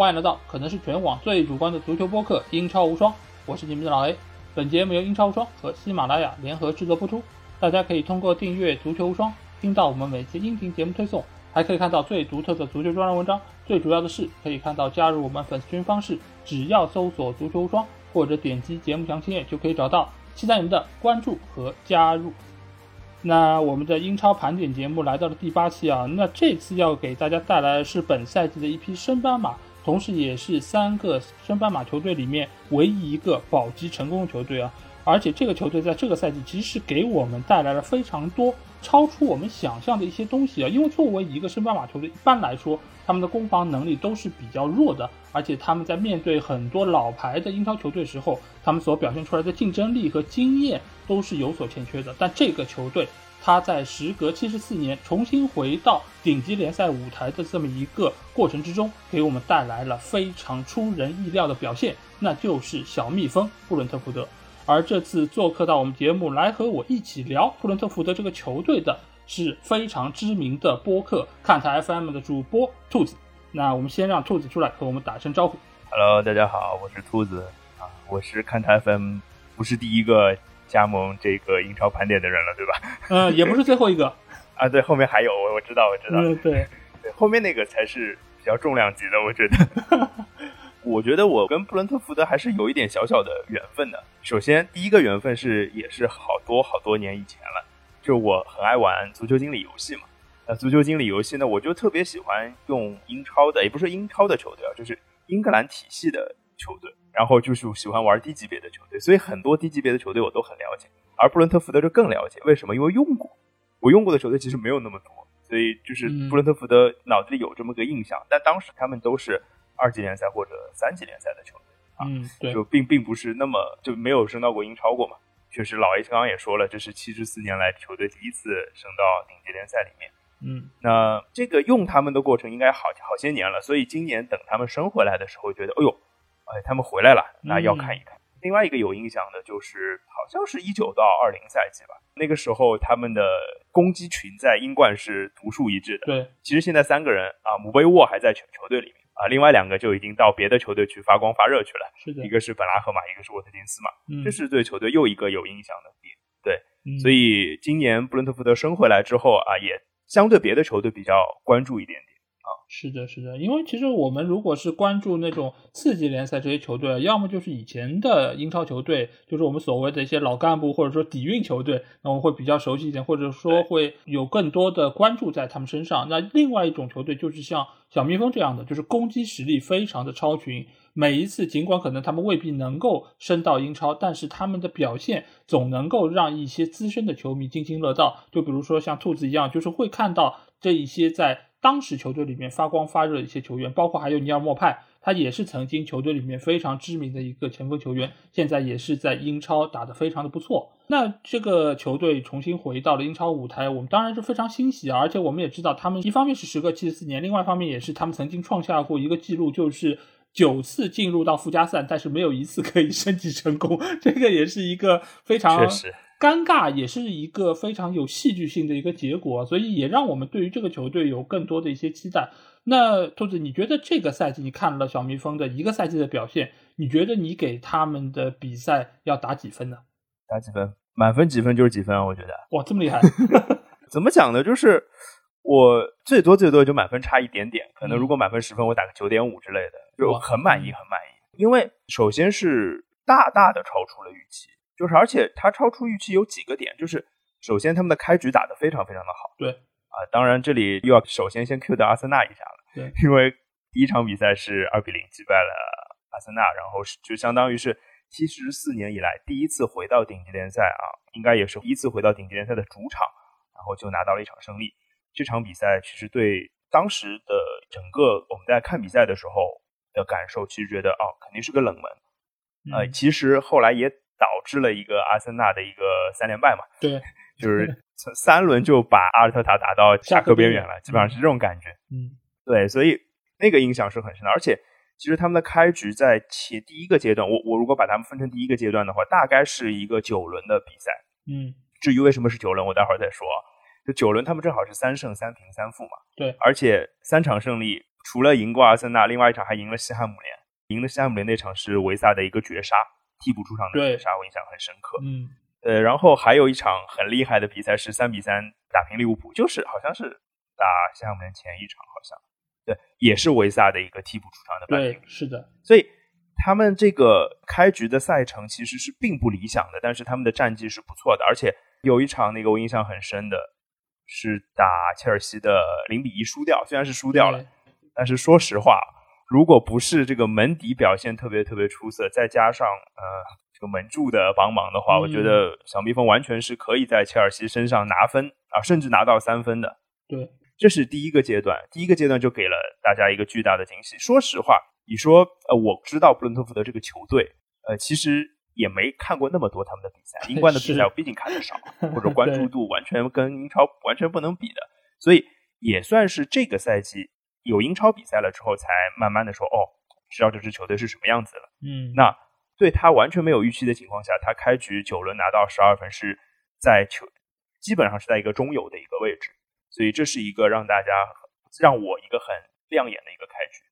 欢迎来到可能是全网最主观的足球播客《英超无双》，我是你们的老 A。本节目由英超无双和喜马拉雅联合制作播出。大家可以通过订阅《足球无双》听到我们每期音频节目推送，还可以看到最独特的足球专栏文章。最主要的是，可以看到加入我们粉丝群方式，只要搜索“足球无双”或者点击节目详情页就可以找到。期待你们的关注和加入。那我们的英超盘点节目来到了第八期啊，那这次要给大家带来的是本赛季的一匹升班马，同时也是三个升班马球队里面唯一一个保级成功的球队啊。而且这个球队在这个赛季其实是给我们带来了非常多超出我们想象的一些东西啊。因为作为一个升班马球队，一般来说他们的攻防能力都是比较弱的，而且他们在面对很多老牌的英超球队时候，他们所表现出来的竞争力和经验都是有所欠缺的。但这个球队，他在时隔七十四年重新回到顶级联赛舞台的这么一个过程之中，给我们带来了非常出人意料的表现，那就是小蜜蜂布伦特福德。而这次做客到我们节目来和我一起聊布伦特福德这个球队的是非常知名的播客看台 FM 的主播兔子。那我们先让兔子出来和我们打声招呼。Hello，大家好，我是兔子啊，我是看台 FM 不是第一个加盟这个英超盘点的人了，对吧？嗯，也不是最后一个。啊，对，后面还有，我我知道，我知道，嗯，对，对，后面那个才是比较重量级的，我觉得。我觉得我跟布伦特福德还是有一点小小的缘分的。首先，第一个缘分是也是好多好多年以前了，就我很爱玩足球经理游戏嘛。那足球经理游戏呢，我就特别喜欢用英超的，也不是英超的球队啊，就是英格兰体系的球队。然后就是喜欢玩低级别的球队，所以很多低级别的球队我都很了解。而布伦特福德就更了解，为什么？因为用过，我用过的球队其实没有那么多，所以就是布伦特福德脑子里有这么个印象。但当时他们都是。二级联赛或者三级联赛的球队啊，嗯，对，就并并不是那么就没有升到过英超过嘛。确实，老 A 刚刚也说了，这是七十四年来球队第一次升到顶级联赛里面。嗯，那这个用他们的过程应该好好些年了，所以今年等他们升回来的时候，觉得，哎呦，哎，他们回来了，那要看一看。嗯、另外一个有印象的就是，好像是一九到二零赛季吧，那个时候他们的攻击群在英冠是独树一帜的。对，其实现在三个人啊，姆贝沃还在球球队里面。啊，另外两个就已经到别的球队去发光发热去了。是的，一个是本拉赫马，一个是沃特金斯嘛。嗯，这是对球队又一个有影响的点。对，嗯、所以今年布伦特福德升回来之后啊，也相对别的球队比较关注一点点啊。是的，是的，因为其实我们如果是关注那种次级联赛这些球队，要么就是以前的英超球队，就是我们所谓的一些老干部或者说底蕴球队，那我们会比较熟悉一点，或者说会有更多的关注在他们身上。那另外一种球队就是像。小蜜蜂这样的，就是攻击实力非常的超群。每一次，尽管可能他们未必能够升到英超，但是他们的表现总能够让一些资深的球迷津津乐道。就比如说像兔子一样，就是会看到这一些在当时球队里面发光发热的一些球员，包括还有尼尔莫派，他也是曾经球队里面非常知名的一个前锋球员，现在也是在英超打得非常的不错。那这个球队重新回到了英超舞台，我们当然是非常欣喜啊，而且我们也知道，他们一方面是时隔七十四年，另外一方面也是他们曾经创下过一个记录，就是九次进入到附加赛，但是没有一次可以 升级成功，这个也是一个非常尴尬，也是一个非常有戏剧性的一个结果，所以也让我们对于这个球队有更多的一些期待。那兔子，你觉得这个赛季你看了小蜜蜂的一个赛季的表现，你觉得你给他们的比赛要打几分呢？打几分？满分几分就是几分啊？我觉得哇，这么厉害！怎么讲呢？就是我最多最多就满分差一点点，可能如果满分十分，我打个九点五之类的，就很满意，很满意。因为首先是大大的超出了预期，就是而且它超出预期有几个点，就是首先他们的开局打得非常非常的好，对啊，当然这里又要首先先 Q 到阿森纳一下了，对，因为第一场比赛是二比零击败了阿森纳，然后就相当于是。七十四年以来第一次回到顶级联赛啊，应该也是第一次回到顶级联赛的主场，然后就拿到了一场胜利。这场比赛其实对当时的整个我们在看比赛的时候的感受，其实觉得哦，肯定是个冷门。呃，其实后来也导致了一个阿森纳的一个三连败嘛。对，就是三轮就把阿尔特塔打到下课边缘了，基本上是这种感觉。嗯，对，所以那个印象是很深的，而且。其实他们的开局在前第一个阶段，我我如果把他们分成第一个阶段的话，大概是一个九轮的比赛。嗯，至于为什么是九轮，我待会儿再说。就九轮他们正好是三胜三平三负嘛。对，而且三场胜利除了赢过阿森纳，另外一场还赢了西汉姆联。赢了西汉姆联那场是维萨的一个绝杀，替补出场的绝杀，我印象很深刻。嗯，呃，然后还有一场很厉害的比赛是三比三打平利物浦，就是好像是打西汉姆联前一场，好像。对，也是维萨的一个替补出场的扳对，是的，所以他们这个开局的赛程其实是并不理想的，但是他们的战绩是不错的，而且有一场那个我印象很深的是打切尔西的零比一输掉，虽然是输掉了，但是说实话，如果不是这个门迪表现特别特别出色，再加上呃这个门柱的帮忙的话，嗯。我觉得小蜜蜂完全是可以在切尔西身上拿分啊，甚至拿到三分的。对，这是第一个阶段，第一个阶段就给了大家一个巨大的惊喜。说实话，你说呃，我知道布伦特福德这个球队，呃，其实也没看过那么多他们的比赛，英冠的比赛我毕竟看的少，或者 关注度完全跟英超完全不能比的，所以也算是这个赛季有英超比赛了之后，才慢慢的说哦，知道这支球队是什么样子了。嗯，那对他完全没有预期的情况下，他开局九轮拿到十二分，是在球基本上是在一个中游的一个位置，所以这是一个让大家让我一个很亮眼的一个开局。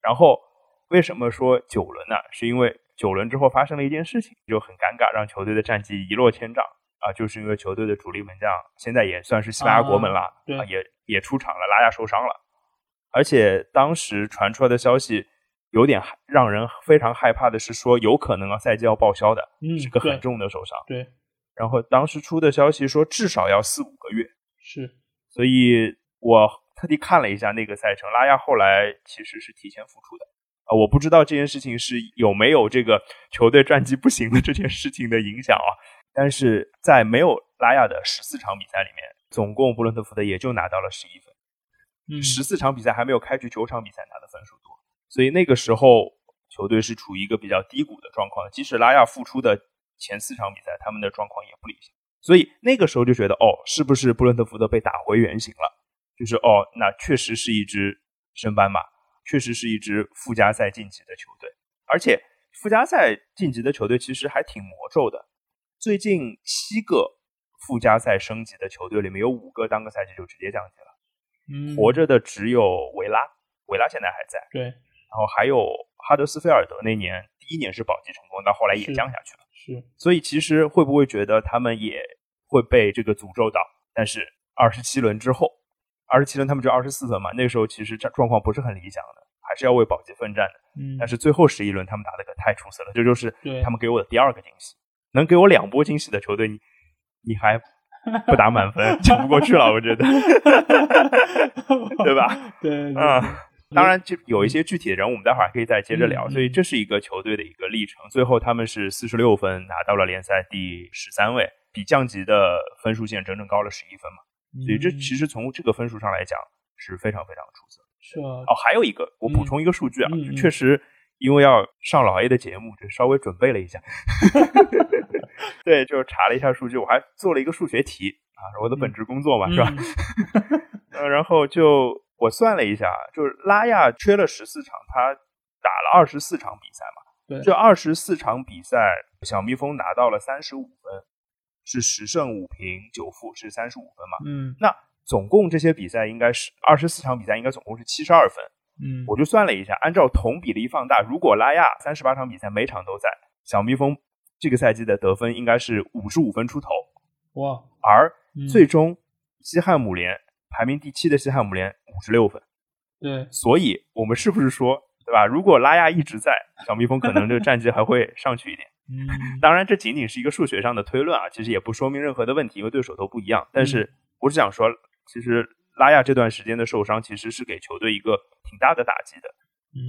然后为什么说九轮呢？是因为九轮之后发生了一件事情，就很尴尬，让球队的战绩一落千丈啊，就是因为球队的主力门将现在也算是西班牙国门了，对啊，也也出场了，拉亚受伤了，而且当时传出来的消息。有点害让人非常害怕的是说，有可能啊赛季要报销的，嗯是个很重的受伤。对，然后当时出的消息说至少要四五个月，是，所以我特地看了一下那个赛程，拉亚后来其实是提前复出的啊、我不知道这件事情是有没有这个球队战绩不行的这件事情的影响啊。但是在没有拉亚的十四场比赛里面，总共布伦特福德也就拿到了十一分，嗯，十四场比赛还没有开局九场比赛拿的分数多，所以那个时候球队是处于一个比较低谷的状况。即使拉亚复出的前四场比赛，他们的状况也不理想，所以那个时候就觉得，哦，是不是布伦特福德被打回原形了？就是哦，那确实是一支升班马，确实是一支附加赛晋级的球队，而且附加赛晋级的球队其实还挺魔咒的。最近七个附加赛升级的球队里面有五个当个赛季就直接降级了。嗯，活着的只有维拉，维拉现在还在，对，然后还有哈德斯菲尔德那年第一年是保级成功，到后来也降下去了。是，所以其实会不会觉得他们也会被这个诅咒到？但是二十七轮之后，二十七轮他们只有二十四分嘛，那个时候其实状状况不是很理想的，还是要为保级奋战的。嗯，但是最后十一轮他们打的可太出色了，这就是他们给我的第二个惊喜。能给我两波惊喜的球队，你你还不打满分，讲不过去了，我觉得，对吧？对，对啊，当然，就有一些具体的人物，我们待会儿还可以再接着聊。嗯所以这是一个球队的一个历程。最后他们是四十六分拿到了联赛第十三位，比降级的分数线整整高了十一分嘛。所以这嗯其实从这个分数上来讲是非常非常出色的。是啊，哦，还有一个，我补充一个数据啊，嗯嗯就确实因为要上老 A 的节目，就稍微准备了一下。对，就是查了一下数据，我还做了一个数学题啊，我的本职工作嘛，是吧？嗯呃，然后就我算了一下，就是拉亚缺了十四场，他打了二十四场比赛嘛。对这二十四场比赛，小蜜蜂拿到了三十五分，是十胜五平九负，是三十五分嘛？嗯那总共这些比赛应该是二十四场比赛，应该总共是七十二分。嗯，我就算了一下，按照同比例放大，如果拉亚三十八场比赛每场都在，小蜜蜂这个赛季的得分应该是五十五分出头，哇，而嗯最终西汉姆联排名第七的西汉姆联五十六分。对，所以我们是不是说，对吧？如果拉亚一直在，小蜜蜂可能这个战绩还会上去一点。嗯，当然，这仅仅是一个数学上的推论啊，其实也不说明任何的问题，因为对手都不一样。但是我只想说，其实拉亚这段时间的受伤，其实是给球队一个挺大的打击的。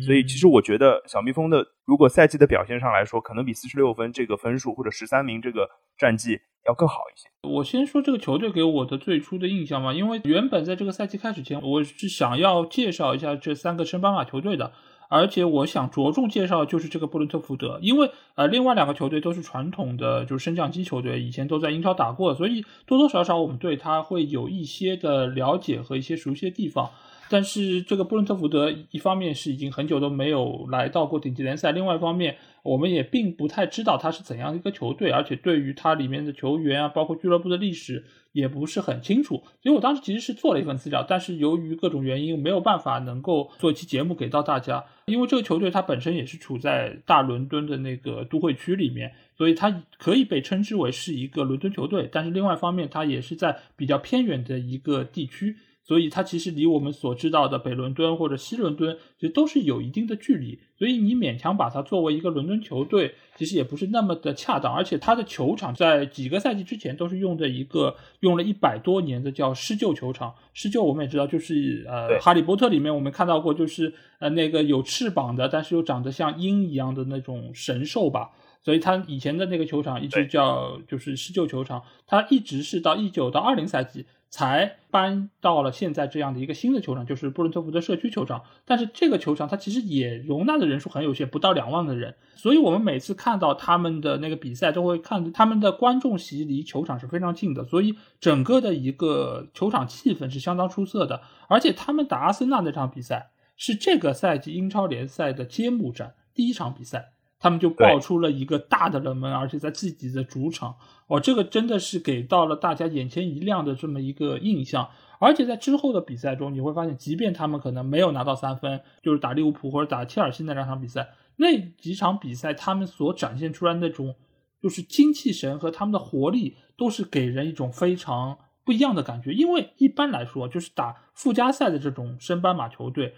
所以其实我觉得小蜜蜂的如果赛季的表现上来说，可能比四十六分这个分数或者十三名这个战绩要更好一些。我先说这个球队给我的最初的印象嘛，因为原本在这个赛季开始前，我是想要介绍一下这三个升班马球队的，而且我想着重介绍就是这个布伦特福德，因为呃另外两个球队都是传统的就是升降机球队，以前都在英超打过，所以多多少少我们对他会有一些的了解和一些熟悉的地方。但是这个布伦特福德一方面是已经很久都没有来到过顶级联赛，另外一方面我们也并不太知道他是怎样一个球队，而且对于他里面的球员啊，包括俱乐部的历史也不是很清楚。所以我当时其实是做了一份资料，但是由于各种原因没有办法能够做一期节目给到大家，因为这个球队它本身也是处在大伦敦的那个都会区里面，所以它可以被称之为是一个伦敦球队。但是另外一方面，它也是在比较偏远的一个地区。所以它其实离我们所知道的北伦敦或者西伦敦其实都是有一定的距离，所以你勉强把它作为一个伦敦球队，其实也不是那么的恰当。而且它的球场在几个赛季之前都是用的一个用了一百多年的叫施救球场。施救我们也知道，就是呃哈利波特里面我们看到过，就是呃那个有翅膀的，但是又长得像鹰一样的那种神兽吧。所以他以前的那个球场一直叫就是施救球场，他一直是到一九到二零赛季。才搬到了现在这样的一个新的球场，就是布伦特福德社区球场。但是这个球场它其实也容纳的人数很有限，不到两万的人。所以我们每次看到他们的那个比赛，都会看他们的观众席离球场是非常近的，所以整个的一个球场气氛是相当出色的。而且他们打阿森纳那场比赛是这个赛季英超联赛的揭幕战，第一场比赛。他们就爆出了一个大的冷门，而且在自己的主场，哦，这个真的是给到了大家眼前一亮的这么一个印象。而且在之后的比赛中，你会发现，即便他们可能没有拿到三分，就是打利物浦或者打切尔西那两场比赛，那几场比赛他们所展现出来那种就是精气神和他们的活力，都是给人一种非常不一样的感觉。因为一般来说，就是打附加赛的这种升班马球队。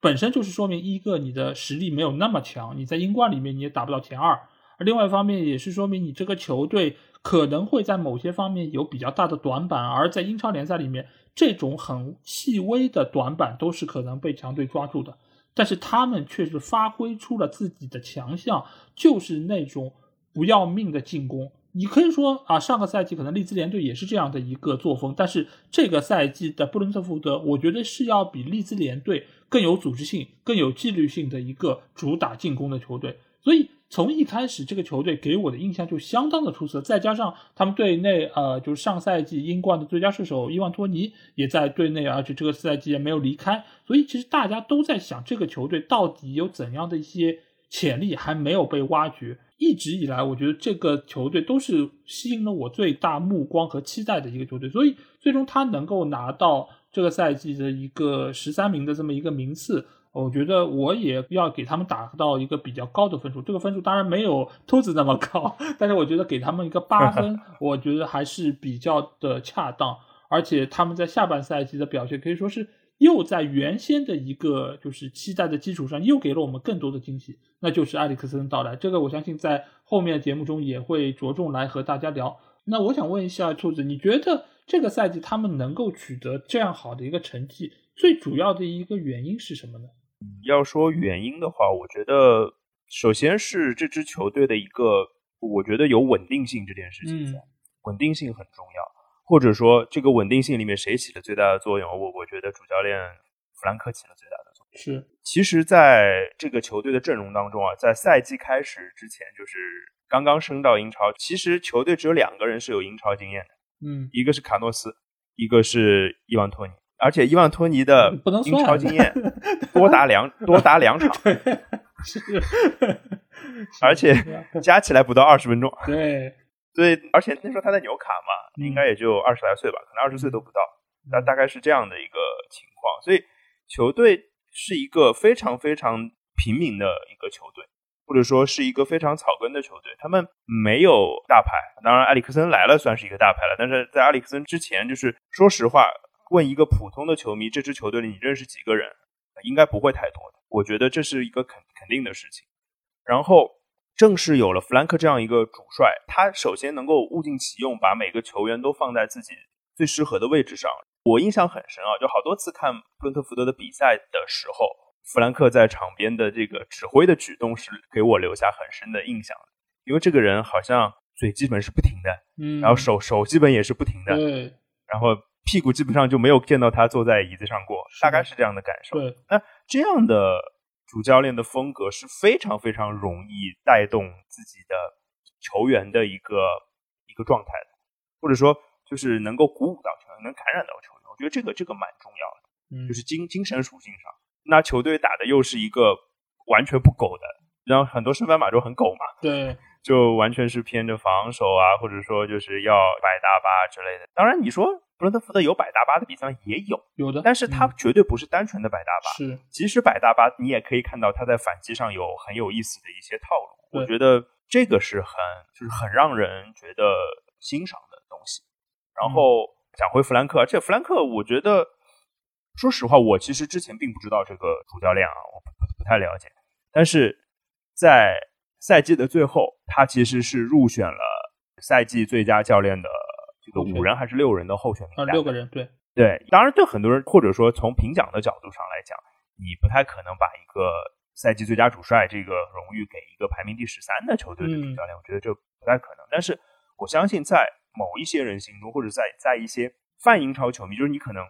本身就是说明一个你的实力没有那么强，你在英冠里面你也打不到前二；而另外一方面也是说明你这个球队可能会在某些方面有比较大的短板，而在英超联赛里面，这种很细微的短板都是可能被强队抓住的。但是他们却是发挥出了自己的强项，就是那种不要命的进攻。你可以说啊，上个赛季可能利兹联队也是这样的一个作风，但是这个赛季的布伦特福德，我觉得是要比利兹联队更有组织性、更有纪律性的一个主打进攻的球队。所以从一开始，这个球队给我的印象就相当的出色。再加上他们队内，呃，就是上赛季英冠的最佳射手伊万托尼也在队内，而且这个赛季也没有离开。所以其实大家都在想，这个球队到底有怎样的一些潜力还没有被挖掘。一直以来，我觉得这个球队都是吸引了我最大目光和期待的一个球队，所以最终他能够拿到这个赛季的一个十三名的这么一个名次，我觉得我也要给他们打到一个比较高的分数。这个分数当然没有兔子那么高，但是我觉得给他们一个八 分，我觉得还是比较的恰当。而且他们在下半赛季的表现可以说是。又在原先的一个就是期待的基础上，又给了我们更多的惊喜，那就是埃里克森的到来。这个我相信在后面的节目中也会着重来和大家聊。那我想问一下兔子，你觉得这个赛季他们能够取得这样好的一个成绩，最主要的一个原因是什么呢？要说原因的话，我觉得首先是这支球队的一个，我觉得有稳定性这件事情在，稳定性很重要。或者说，这个稳定性里面谁起了最大的作用？我我觉得主教练弗兰克起了最大的作用。是，其实在这个球队的阵容当中啊，在赛季开始之前，就是刚刚升到英超，其实球队只有两个人是有英超经验的，嗯，一个是卡诺斯，一个是伊万托尼，而且伊万托尼的英超经验多达两 多达两场，是，而且加起来不到二十分钟，对。对，而且那时候他在纽卡嘛，应该也就二十来岁吧，可能二十岁都不到，那大概是这样的一个情况。所以球队是一个非常非常平民的一个球队，或者说是一个非常草根的球队。他们没有大牌，当然埃里克森来了算是一个大牌了，但是在埃里克森之前，就是说实话，问一个普通的球迷，这支球队里你认识几个人，应该不会太多的。我觉得这是一个肯肯定的事情。然后。正是有了弗兰克这样一个主帅，他首先能够物尽其用，把每个球员都放在自己最适合的位置上。我印象很深啊，就好多次看布伦特福德的比赛的时候，弗兰克在场边的这个指挥的举动是给我留下很深的印象的。因为这个人好像嘴基本是不停的，嗯，然后手手基本也是不停的，对，然后屁股基本上就没有见到他坐在椅子上过，大概是这样的感受。对，那这样的。主教练的风格是非常非常容易带动自己的球员的一个一个状态的，或者说就是能够鼓舞到球员，能感染到球员。我觉得这个这个蛮重要的。嗯，就是精精神属性上，那球队打的又是一个完全不苟的，然后很多升班马都很狗嘛，对，就完全是偏着防守啊，或者说就是要摆大巴之类的。当然，你说布伦特福德有摆大巴的比赛也有，有的，但是他嗯绝对不是单纯的摆大巴。是即使摆大巴，你也可以看到他在反击上有很有意思的一些套路。我觉得这个是很就是很让人觉得欣赏的东西。然后讲回弗兰克，这弗兰克，我觉得说实话，我其实之前并不知道这个主教练啊，我不不不太了解。但是在赛季的最后，他其实是入选了赛季最佳教练的这个五人还是六人的候选名啊，单。六个人，对，对，当然对很多人或者说从评奖的角度上来讲，你不太可能把一个赛季最佳主帅这个荣誉给一个排名第十三的球队的主教练，我觉得这不太可能。但是我相信在某一些人心中，或者在在一些泛英超球迷，就是你可能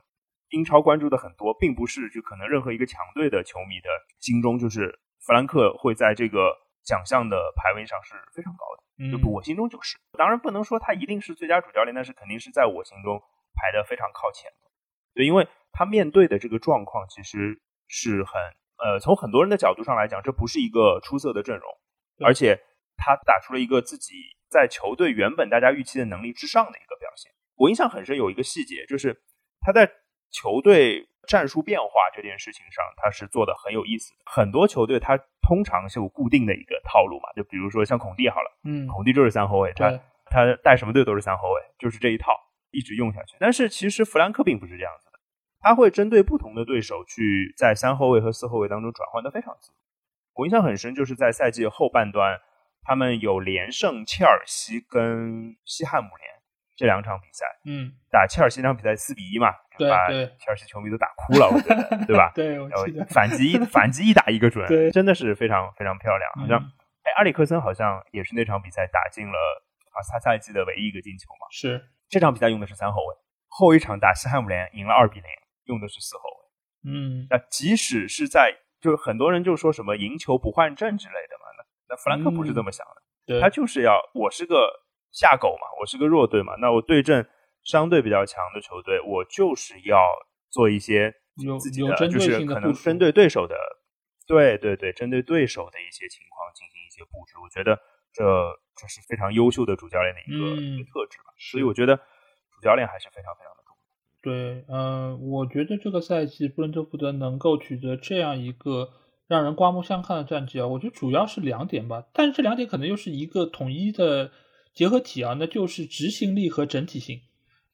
英超关注的很多，并不是就可能任何一个强队的球迷的心中，就是弗兰克会在这个奖项的排位上是非常高的。嗯就我心中就是，当然不能说他一定是最佳主教练，但是肯定是在我心中排的非常靠前的。对，因为他面对的这个状况其实是很呃，从很多人的角度上来讲，这不是一个出色的阵容，而且他打出了一个自己在球队原本大家预期的能力之上的一个表现。我印象很深，有一个细节就是他在球队战术变化这件事情上，他是做的很有意思的。很多球队他通常是有固定的一个套路嘛，就比如说像孔蒂好了。嗯，孔蒂就是三后卫，他对，他带什么队都是三后卫，就是这一套一直用下去。但是其实弗兰克并不是这样子的，他会针对不同的对手去在三后卫和四后卫当中转换的非常自如。我印象很深，就是在赛季后半段，他们有连胜切尔西跟西汉姆联这两场比赛，嗯，打切尔西那场比赛四比一嘛，就把切尔西球迷都打哭了，我觉得，对吧？对，我然后记得，反击反击一打一个准对，真的是非常非常漂亮。好像嗯哎，阿里克森好像也是那场比赛打进了啊他赛季的唯一一个进球嘛。是，这场比赛用的是三后卫，后一场打西汉姆联赢了二比零，用的是四后卫。嗯，那即使是在，就是很多人就说什么赢球不换阵之类的嘛，那那弗兰克不是这么想的，对，他就是要我是个下狗嘛，我是个弱队嘛，那我对阵相对比较强的球队，我就是要做一些有自己的，就是对性的部署可能针对对手的，对对对，针对对手的一些情况进行一些布置。我觉得这这是非常优秀的主教练的一个、嗯一个特质吧。所以我觉得主教练还是非常非常的重要。对，嗯、我觉得这个赛季布伦特福德能够取得这样一个让人刮目相看的战绩啊，我觉得主要是两点吧，但是这两点可能又是一个统一的结合体啊，那就是执行力和整体性。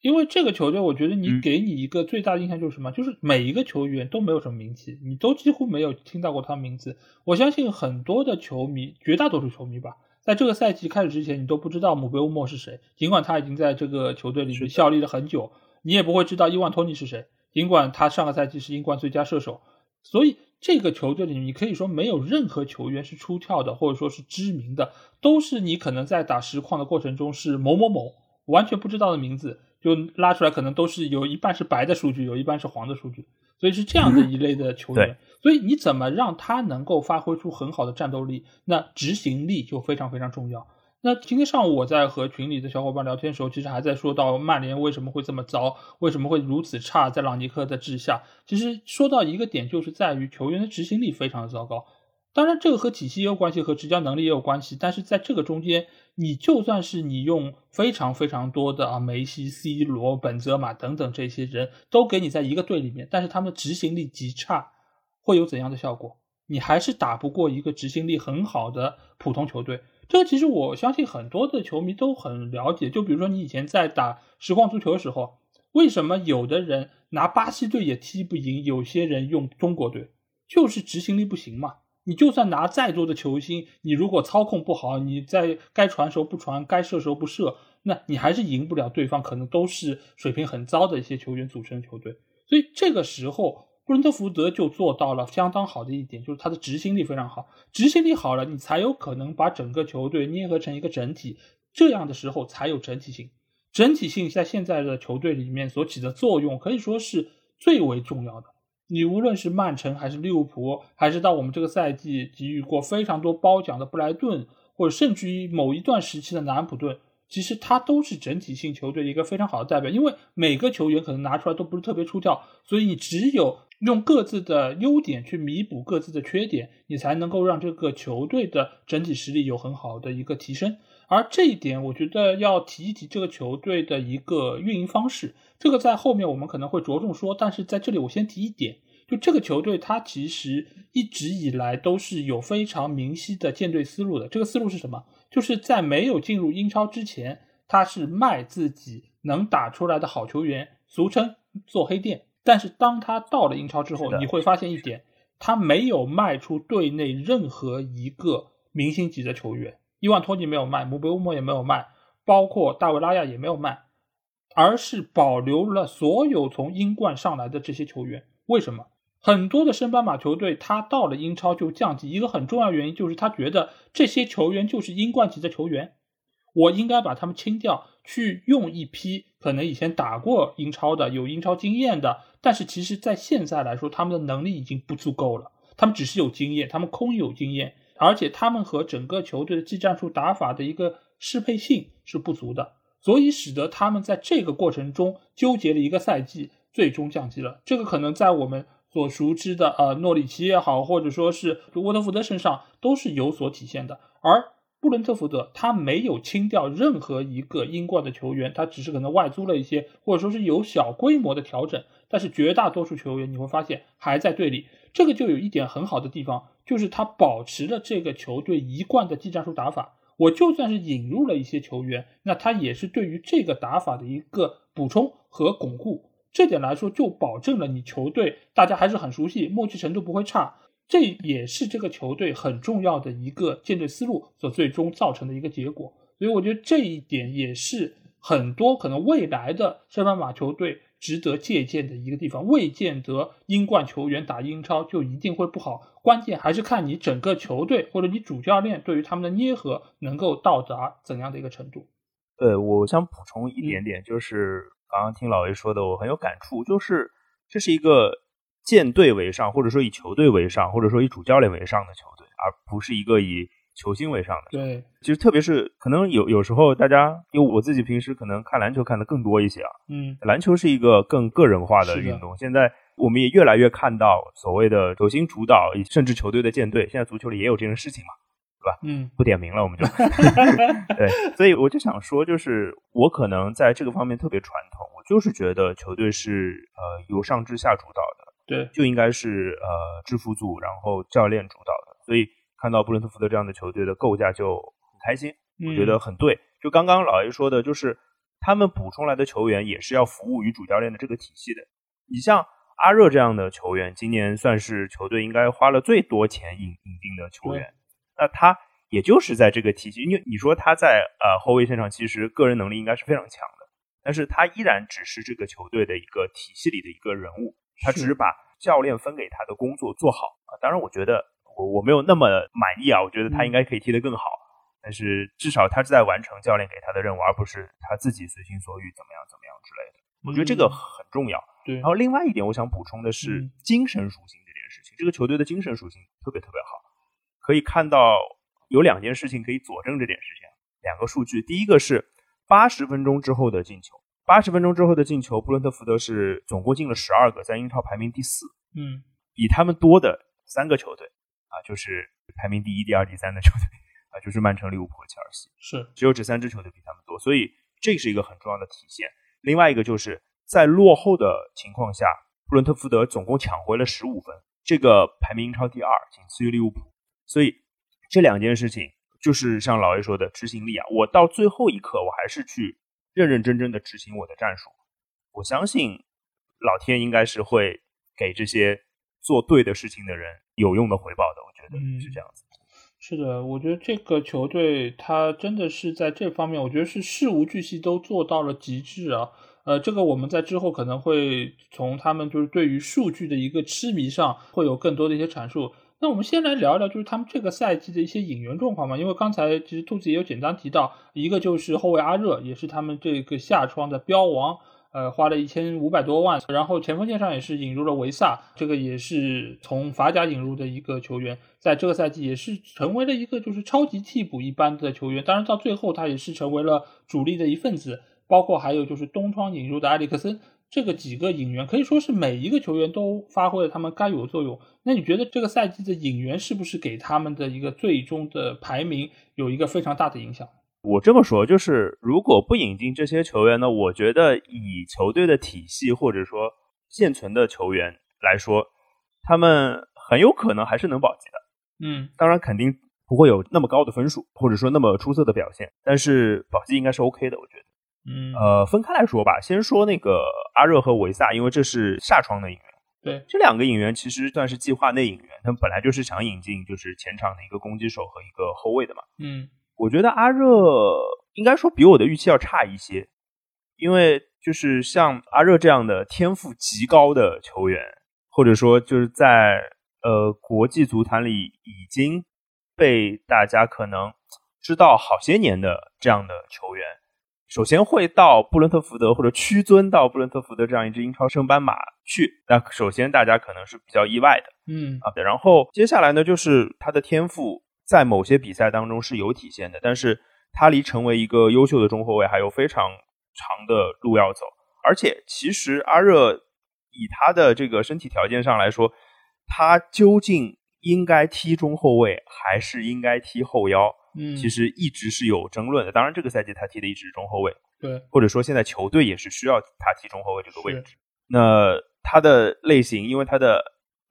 因为这个球队，我觉得你嗯给你一个最大的印象就是什么？就是每一个球员都没有什么名气，你都几乎没有听到过他名字。我相信很多的球迷，绝大多数球迷吧，在这个赛季开始之前，你都不知道姆贝乌莫是谁，尽管他已经在这个球队里面效力了很久，你也不会知道伊万托尼是谁，尽管他上个赛季是英冠最佳射手。所以这个球队里，你可以说没有任何球员是出跳的，或者说是知名的，都是你可能在打实况的过程中是某某某完全不知道的名字，就拉出来，可能都是有一半是白的数据，有一半是黄的数据，所以是这样的一类的球员。所以你怎么让他能够发挥出很好的战斗力，那执行力就非常非常重要。那今天上午我在和群里的小伙伴聊天的时候，其实还在说到曼联为什么会这么糟，为什么会如此差，在朗尼克的治下，其实说到一个点，就是在于球员的执行力非常的糟糕。当然，这个和体系也有关系，和执教能力也有关系。但是在这个中间，你就算是你用非常非常多的啊梅西、C 罗、本泽马等等这些人都给你在一个队里面，但是他们的执行力极差，会有怎样的效果？你还是打不过一个执行力很好的普通球队。这个其实我相信很多的球迷都很了解。就比如说你以前在打实况足球的时候，为什么有的人拿巴西队也踢不赢，有些人用中国队，就是执行力不行嘛。你就算拿再多的球星，你如果操控不好，你在该传时候不传，该射时候不射，那你还是赢不了对方，可能都是水平很糟的一些球员组成的球队。所以这个时候，布伦特福德就做到了相当好的一点，就是他的执行力非常好。执行力好了，你才有可能把整个球队捏合成一个整体，这样的时候才有整体性。整体性在现在的球队里面所起的作用，可以说是最为重要的。你无论是曼城还是利物浦，还是到我们这个赛季给予过非常多褒奖的布莱顿，或者甚至于某一段时期的南普顿，其实他都是整体性球队一个非常好的代表，因为每个球员可能拿出来都不是特别出挑，所以你只有用各自的优点去弥补各自的缺点，你才能够让这个球队的整体实力有很好的一个提升。而这一点，我觉得要提一提这个球队的一个运营方式，这个在后面我们可能会着重说，但是在这里我先提一点，就这个球队它其实一直以来都是有非常明晰的建队思路的。这个思路是什么？就是在没有进入英超之前，他是卖自己能打出来的好球员，俗称做黑店。但是当他到了英超之后，你会发现一点，他没有卖出队内任何一个明星级的球员。伊万托尼没有卖，姆贝乌莫也没有卖，包括大卫拉亚也没有卖，而是保留了所有从英冠上来的这些球员。为什么？很多的升班马球队，他到了英超就降级，一个很重要原因就是他觉得这些球员就是英冠级的球员，我应该把他们清掉，去用一批可能以前打过英超的、有英超经验的，但是其实在现在来说，他们的能力已经不足够了，他们只是有经验，他们空有经验。而且他们和整个球队的技战术打法的一个适配性是不足的，所以使得他们在这个过程中纠结了一个赛季，最终降级了。这个可能在我们所熟知的呃诺里奇也好，或者说是沃特福德身上都是有所体现的。而布伦特福德他没有清掉任何一个英冠的球员，他只是可能外租了一些，或者说是有小规模的调整，但是绝大多数球员你会发现还在队里。这个就有一点很好的地方，就是他保持了这个球队一贯的技战术打法。我就算是引入了一些球员，那他也是对于这个打法的一个补充和巩固。这点来说，就保证了你球队大家还是很熟悉，默契程度不会差。这也是这个球队很重要的一个建队思路所最终造成的一个结果。所以我觉得这一点也是很多可能未来的升班马球队。值得借鉴的一个地方，未见得英冠球员打英超就一定会不好，关键还是看你整个球队或者你主教练对于他们的捏合能够到达怎样的一个程度。对，我想补充一点点，就是刚刚听老魏说的，我很有感触，就是这是一个舰队为上，或者说以球队为上，或者说以主教练为上的球队，而不是一个以。球星为上的，对，其实特别是可能有有时候大家，因为我自己平时可能看篮球看的更多一些啊，嗯，篮球是一个更个人化的运动，现在我们也越来越看到所谓的球星主导，甚至球队的舰队，现在足球里也有这件事情嘛，对吧？嗯，不点名了，我们就 对，所以我就想说，就是我可能在这个方面特别传统，我就是觉得球队是呃由上至下主导的，对，就应该是呃制服组，然后教练主导的，所以。看到布伦特福德这样的球队的构架就很开心，我觉得很对。就刚刚老 A 说的，就是他们补充来的球员也是要服务于主教练的这个体系的。你像阿热这样的球员，今年算是球队应该花了最多钱引引进的球员。那他也就是在这个体系，因为你说他在呃后卫线上其实个人能力应该是非常强的，但是他依然只是这个球队的一个体系里的一个人物，他只是把教练分给他的工作做好啊。当然，我觉得。我我没有那么满意啊，我觉得他应该可以踢得更好，但是至少他是在完成教练给他的任务，而不是他自己随心所欲怎么样怎么样之类的。我觉得这个很重要。对。然后另外一点，我想补充的是精神属性这件事情。这个球队的精神属性特别特别好，可以看到有两件事情可以佐证这点事情。两个数据，第一个是八十分钟之后的进球，八十分钟之后的进球，布伦特福德是总共进了十二个，在英超排名第四。嗯，比他们多的三个球队。啊，就是排名第一、第二、第三的球队啊，就是曼城、利物浦和切尔西，是只有这三支球队比他们多，所以这是一个很重要的体现。另外一个就是在落后的情况下，布伦特福德总共抢回了十五分，这个排名英超第二，仅次于利物浦。所以这两件事情就是像老 A 说的执行力啊，我到最后一刻我还是去认认真真的执行我的战术。我相信老天应该是会给这些。做对的事情的人有用的回报的，我觉得是这样子。是的，我觉得这个球队他真的是在这方面，我觉得是事无巨细都做到了极致啊。呃，这个我们在之后可能会从他们就是对于数据的一个痴迷上会有更多的一些阐述。那我们先来聊一聊就是他们这个赛季的一些引援状况嘛，因为刚才其实兔子也有简单提到，一个就是后卫阿热，也是他们这个下窗的标王。呃，花了一千五百多万，然后前锋线上也是引入了维萨，这个也是从法甲引入的一个球员，在这个赛季也是成为了一个就是超级替补一般的球员，当然到最后他也是成为了主力的一份子，包括还有就是东窗引入的埃里克森，这个几个引援可以说是每一个球员都发挥了他们该有的作用。那你觉得这个赛季的引援是不是给他们的一个最终的排名有一个非常大的影响？我这么说，就是如果不引进这些球员呢，我觉得以球队的体系或者说现存的球员来说，他们很有可能还是能保级的。嗯，当然肯定不会有那么高的分数，或者说那么出色的表现，但是保级应该是 OK 的，我觉得。嗯，呃，分开来说吧，先说那个阿热和维萨，因为这是下窗的引援。对，这两个引援其实算是计划内引援，他们本来就是想引进就是前场的一个攻击手和一个后卫的嘛。嗯。我觉得阿热应该说比我的预期要差一些，因为就是像阿热这样的天赋极高的球员，或者说就是在呃国际足坛里已经被大家可能知道好些年的这样的球员，首先会到布伦特福德或者屈尊到布伦特福德这样一支英超升班马去，那首先大家可能是比较意外的，嗯啊，然后接下来呢就是他的天赋。在某些比赛当中是有体现的，但是他离成为一个优秀的中后卫还有非常长的路要走。而且，其实阿热以他的这个身体条件上来说，他究竟应该踢中后卫还是应该踢后腰？嗯，其实一直是有争论的。当然，这个赛季他踢的一直是中后卫，对，或者说现在球队也是需要他踢中后卫这个位置。那他的类型，因为他的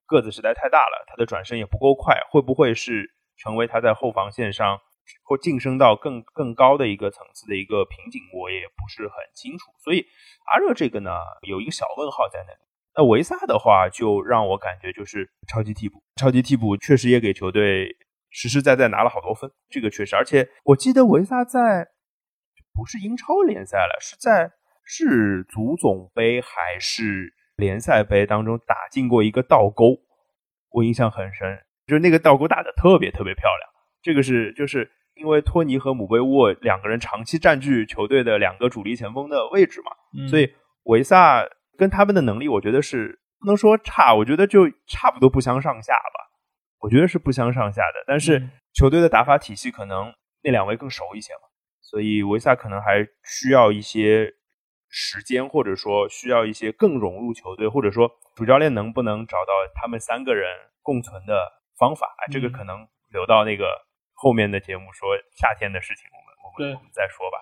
个子实在太大了，他的转身也不够快，会不会是？成为他在后防线上或晋升到更更高的一个层次的一个瓶颈，我也不是很清楚。所以阿热这个呢，有一个小问号在那里。那维萨的话，就让我感觉就是超级替补，超级替补确实也给球队实实在在拿了好多分，这个确实。而且我记得维萨在不是英超联赛了，是在是足总杯还是联赛杯当中打进过一个倒钩，我印象很深。就是那个倒钩打的特别特别漂亮，这个是就是因为托尼和姆贝沃两个人长期占据球队的两个主力前锋的位置嘛，所以维萨跟他们的能力，我觉得是不能说差，我觉得就差不多不相上下吧，我觉得是不相上下的。但是球队的打法体系可能那两位更熟一些嘛，所以维萨可能还需要一些时间，或者说需要一些更融入球队，或者说主教练能不能找到他们三个人共存的。方法啊，这个可能留到那个后面的节目说夏天的事情，我们我们我们再说吧。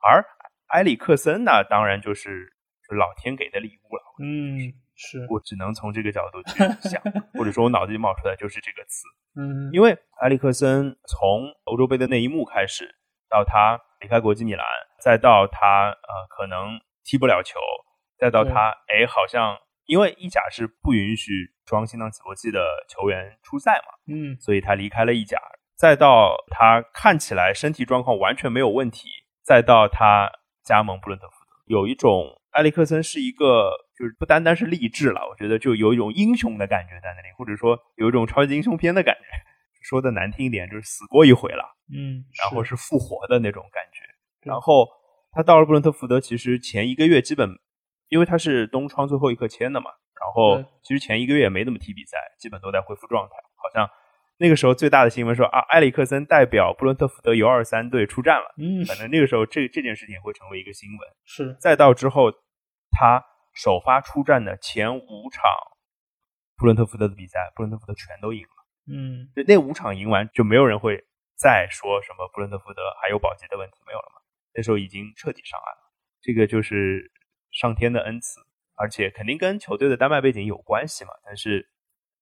而埃里克森呢，当然就是老天给的礼物了。嗯，是我只能从这个角度去想，或者说我脑子里冒出来就是这个词。嗯，因为埃里克森从欧洲杯的那一幕开始，到他离开国际米兰，再到他呃可能踢不了球，再到他哎好像。因为意甲是不允许装心脏起搏器的球员出赛嘛，嗯，所以他离开了意甲，再到他看起来身体状况完全没有问题，再到他加盟布伦特福德，有一种埃里克森是一个，就是不单单是励志了，我觉得就有一种英雄的感觉在那里，或者说有一种超级英雄片的感觉，说的难听一点就是死过一回了，嗯，然后是复活的那种感觉，然后他到了布伦特福德，其实前一个月基本。因为他是东窗最后一刻签的嘛，然后其实前一个月也没怎么踢比赛，基本都在恢复状态。好像那个时候最大的新闻说啊，埃里克森代表布伦特福德 U 二三队出战了。嗯，反正那个时候这这件事情会成为一个新闻。是，再到之后他首发出战的前五场布伦特福德的比赛，布伦特福德全都赢了。嗯，那五场赢完就没有人会再说什么布伦特福德还有保级的问题没有了嘛？那时候已经彻底上岸了。这个就是。上天的恩赐，而且肯定跟球队的丹麦背景有关系嘛。但是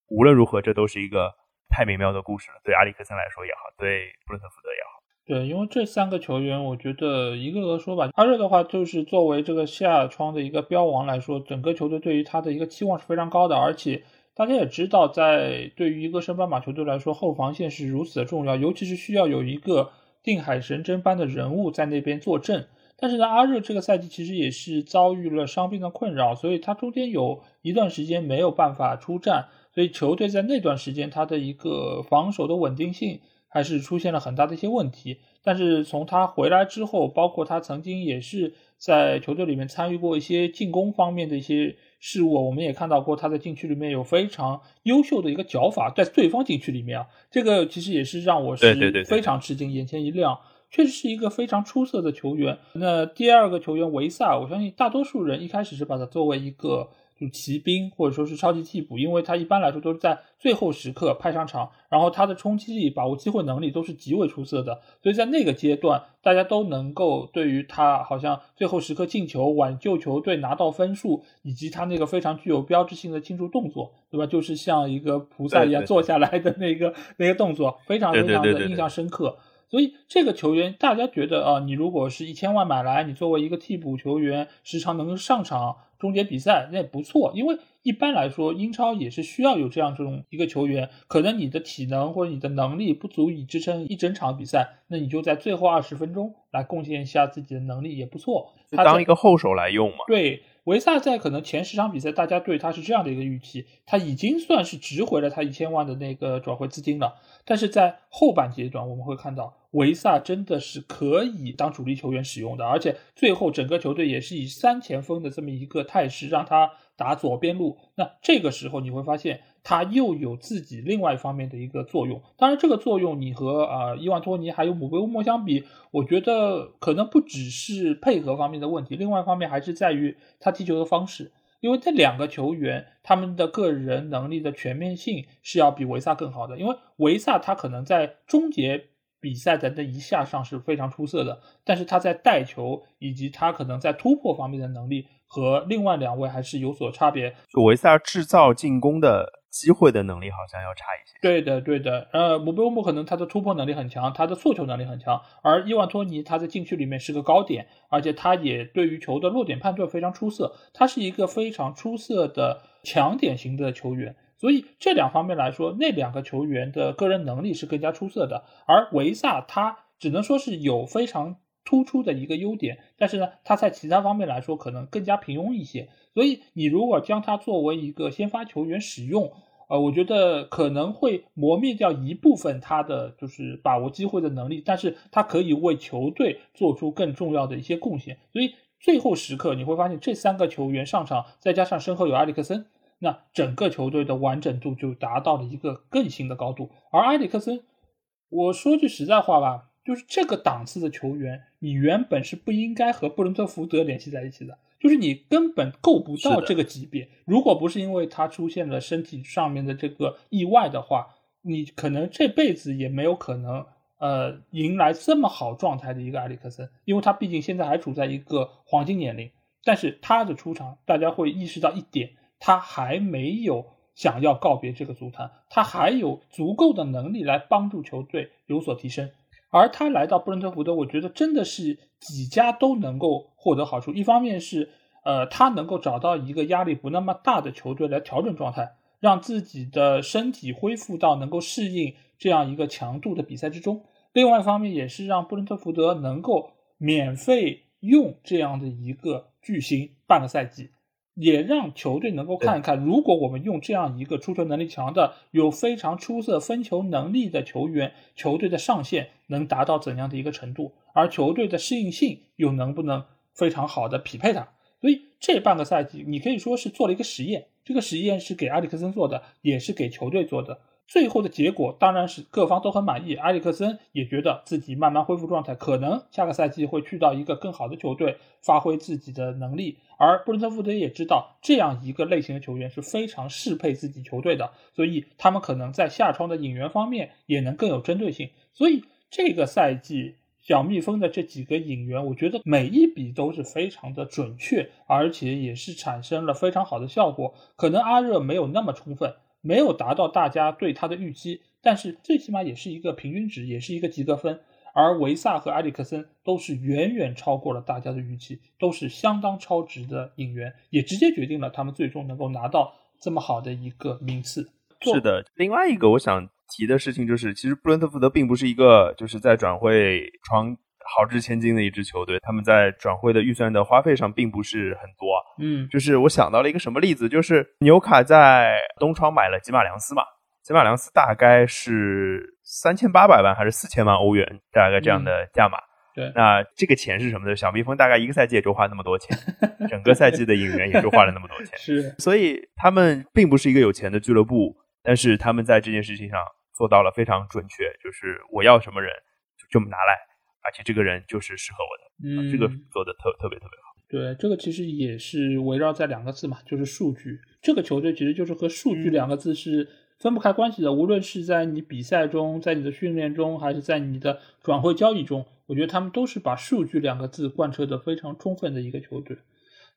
无论如何，这都是一个太美妙的故事了。对阿里克森来说也好，对布伦特福德也好。对，因为这三个球员，我觉得一个个说吧。阿热的话，就是作为这个下窗的一个标王来说，整个球队对于他的一个期望是非常高的。而且大家也知道，在对于一个升班马球队来说，后防线是如此的重要，尤其是需要有一个定海神针般的人物在那边坐镇。但是呢，阿热这个赛季其实也是遭遇了伤病的困扰，所以他中间有一段时间没有办法出战，所以球队在那段时间他的一个防守的稳定性还是出现了很大的一些问题。但是从他回来之后，包括他曾经也是在球队里面参与过一些进攻方面的一些事务。我们也看到过他在禁区里面有非常优秀的一个脚法，在对方禁区里面啊，这个其实也是让我是非常吃惊，眼前一亮。确实是一个非常出色的球员。那第二个球员维萨，我相信大多数人一开始是把他作为一个就骑兵或者说是超级替补，因为他一般来说都是在最后时刻派上场，然后他的冲击力、把握机会能力都是极为出色的。所以在那个阶段，大家都能够对于他好像最后时刻进球、挽救球队、拿到分数，以及他那个非常具有标志性的庆祝动作，对吧？就是像一个菩萨一样坐下来的那个那个动作，非常非常的印象深刻。所以这个球员，大家觉得啊，你如果是一千万买来，你作为一个替补球员，时常能够上场终结比赛，那也不错。因为一般来说，英超也是需要有这样这种一个球员。可能你的体能或者你的能力不足以支撑一整场比赛，那你就在最后二十分钟来贡献一下自己的能力也不错。他当一个后手来用嘛？对。维萨在可能前十场比赛，大家对他是这样的一个预期，他已经算是值回了他一千万的那个转会资金了。但是在后半阶段，我们会看到维萨真的是可以当主力球员使用的，而且最后整个球队也是以三前锋的这么一个态势让他打左边路。那这个时候你会发现。他又有自己另外一方面的一个作用，当然这个作用你和啊伊万托尼还有姆贝乌莫相比，我觉得可能不只是配合方面的问题，另外一方面还是在于他踢球的方式，因为这两个球员他们的个人能力的全面性是要比维萨更好的，因为维萨他可能在终结比赛的那一下上是非常出色的，但是他在带球以及他可能在突破方面的能力和另外两位还是有所差别，就维萨制造进攻的。机会的能力好像要差一些。对的，对的。呃，姆贝乌姆可能他的突破能力很强，他的速球能力很强，而伊万托尼他在禁区里面是个高点，而且他也对于球的落点判断非常出色，他是一个非常出色的强点型的球员。所以这两方面来说，那两个球员的个人能力是更加出色的。而维萨他只能说是有非常突出的一个优点，但是呢，他在其他方面来说可能更加平庸一些。所以你如果将他作为一个先发球员使用，呃，我觉得可能会磨灭掉一部分他的就是把握机会的能力，但是他可以为球队做出更重要的一些贡献。所以最后时刻你会发现这三个球员上场，再加上身后有埃里克森，那整个球队的完整度就达到了一个更新的高度。而埃里克森，我说句实在话吧。就是这个档次的球员，你原本是不应该和布伦特福德联系在一起的，就是你根本够不到这个级别。如果不是因为他出现了身体上面的这个意外的话，你可能这辈子也没有可能呃迎来这么好状态的一个埃里克森，因为他毕竟现在还处在一个黄金年龄。但是他的出场，大家会意识到一点，他还没有想要告别这个足坛，他还有足够的能力来帮助球队有所提升。而他来到布伦特福德，我觉得真的是几家都能够获得好处。一方面是，呃，他能够找到一个压力不那么大的球队来调整状态，让自己的身体恢复到能够适应这样一个强度的比赛之中。另外一方面也是让布伦特福德能够免费用这样的一个巨星半个赛季。也让球队能够看一看，如果我们用这样一个出球能力强的、有非常出色分球能力的球员，球队的上限能达到怎样的一个程度，而球队的适应性又能不能非常好的匹配他？所以这半个赛季，你可以说是做了一个实验，这个实验是给埃里克森做的，也是给球队做的。最后的结果当然是各方都很满意，埃里克森也觉得自己慢慢恢复状态，可能下个赛季会去到一个更好的球队发挥自己的能力。而布伦特福德也知道这样一个类型的球员是非常适配自己球队的，所以他们可能在下窗的引援方面也能更有针对性。所以这个赛季小蜜蜂的这几个引援，我觉得每一笔都是非常的准确，而且也是产生了非常好的效果。可能阿热没有那么充分。没有达到大家对他的预期，但是最起码也是一个平均值，也是一个及格分。而维萨和埃里克森都是远远超过了大家的预期，都是相当超值的引援，也直接决定了他们最终能够拿到这么好的一个名次。是的，另外一个我想提的事情就是，其实布伦特福德并不是一个就是在转会窗。豪掷千金的一支球队，他们在转会的预算的花费上并不是很多。嗯，就是我想到了一个什么例子，就是纽卡在东窗买了吉马良斯嘛，吉马良斯大概是三千八百万还是四千万欧元，大概这样的价码。对，那这个钱是什么呢？小蜜蜂大概一个赛季也就花那么多钱，整个赛季的引援也就花了那么多钱。是，所以他们并不是一个有钱的俱乐部，但是他们在这件事情上做到了非常准确，就是我要什么人就这么拿来，而且这个人就是适合我的，嗯，这个做的特特别特别好。对，这个其实也是围绕在两个字嘛，就是数据。这个球队其实就是和数据两个字是分不开关系的。无论是在你比赛中，在你的训练中，还是在你的转会交易中，我觉得他们都是把数据两个字贯彻的非常充分的一个球队。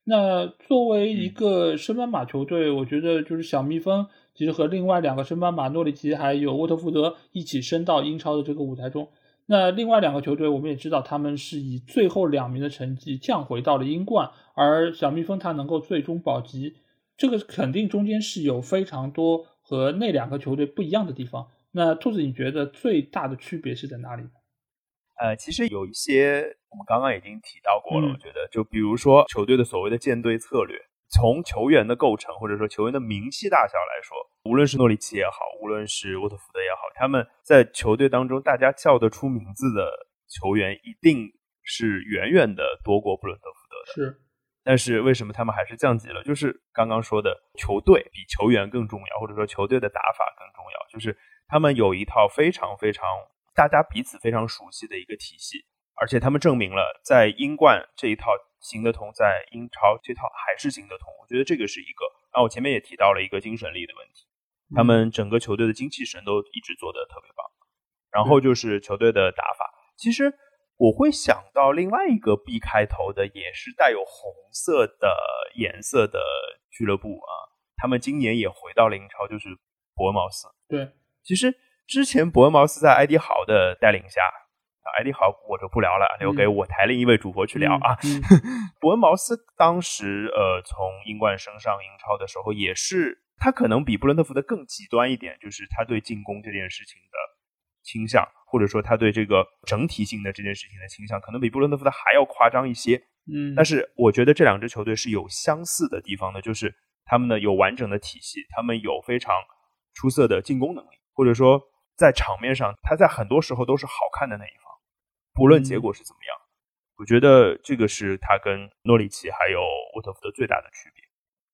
那作为一个升班马球队，我觉得就是小蜜蜂其实和另外两个升班马诺里奇还有沃特福德一起升到英超的这个舞台中。那另外两个球队，我们也知道，他们是以最后两名的成绩降回到了英冠，而小蜜蜂它能够最终保级，这个肯定中间是有非常多和那两个球队不一样的地方。那兔子，你觉得最大的区别是在哪里呢？呃，其实有一些我们刚刚已经提到过了，我觉得，就比如说球队的所谓的建队策略。从球员的构成或者说球员的名气大小来说，无论是诺里奇也好，无论是沃特福德也好，他们在球队当中大家叫得出名字的球员，一定是远远的多过布伦特福德的。是，但是为什么他们还是降级了？就是刚刚说的，球队比球员更重要，或者说球队的打法更重要。就是他们有一套非常非常大家彼此非常熟悉的一个体系，而且他们证明了在英冠这一套。行得通，在英超这套还是行得通，我觉得这个是一个。然后我前面也提到了一个精神力的问题，他们整个球队的精气神都一直做得特别棒。然后就是球队的打法，其实我会想到另外一个 B 开头的，也是带有红色的颜色的俱乐部啊，他们今年也回到了英超，就是伯恩茅斯。对，其实之前伯恩茅斯在埃迪豪的带领下。艾迪豪，我就不聊了，留给我台另一位主播去聊啊。伯恩茅斯当时呃从英冠升上英超的时候，也是他可能比布伦特福德更极端一点，就是他对进攻这件事情的倾向，或者说他对这个整体性的这件事情的倾向，可能比布伦特福德还要夸张一些。嗯，但是我觉得这两支球队是有相似的地方的，就是他们呢有完整的体系，他们有非常出色的进攻能力，或者说在场面上，他在很多时候都是好看的那一方。不论结果是怎么样，我觉得这个是他跟诺里奇还有沃特福德最大的区别。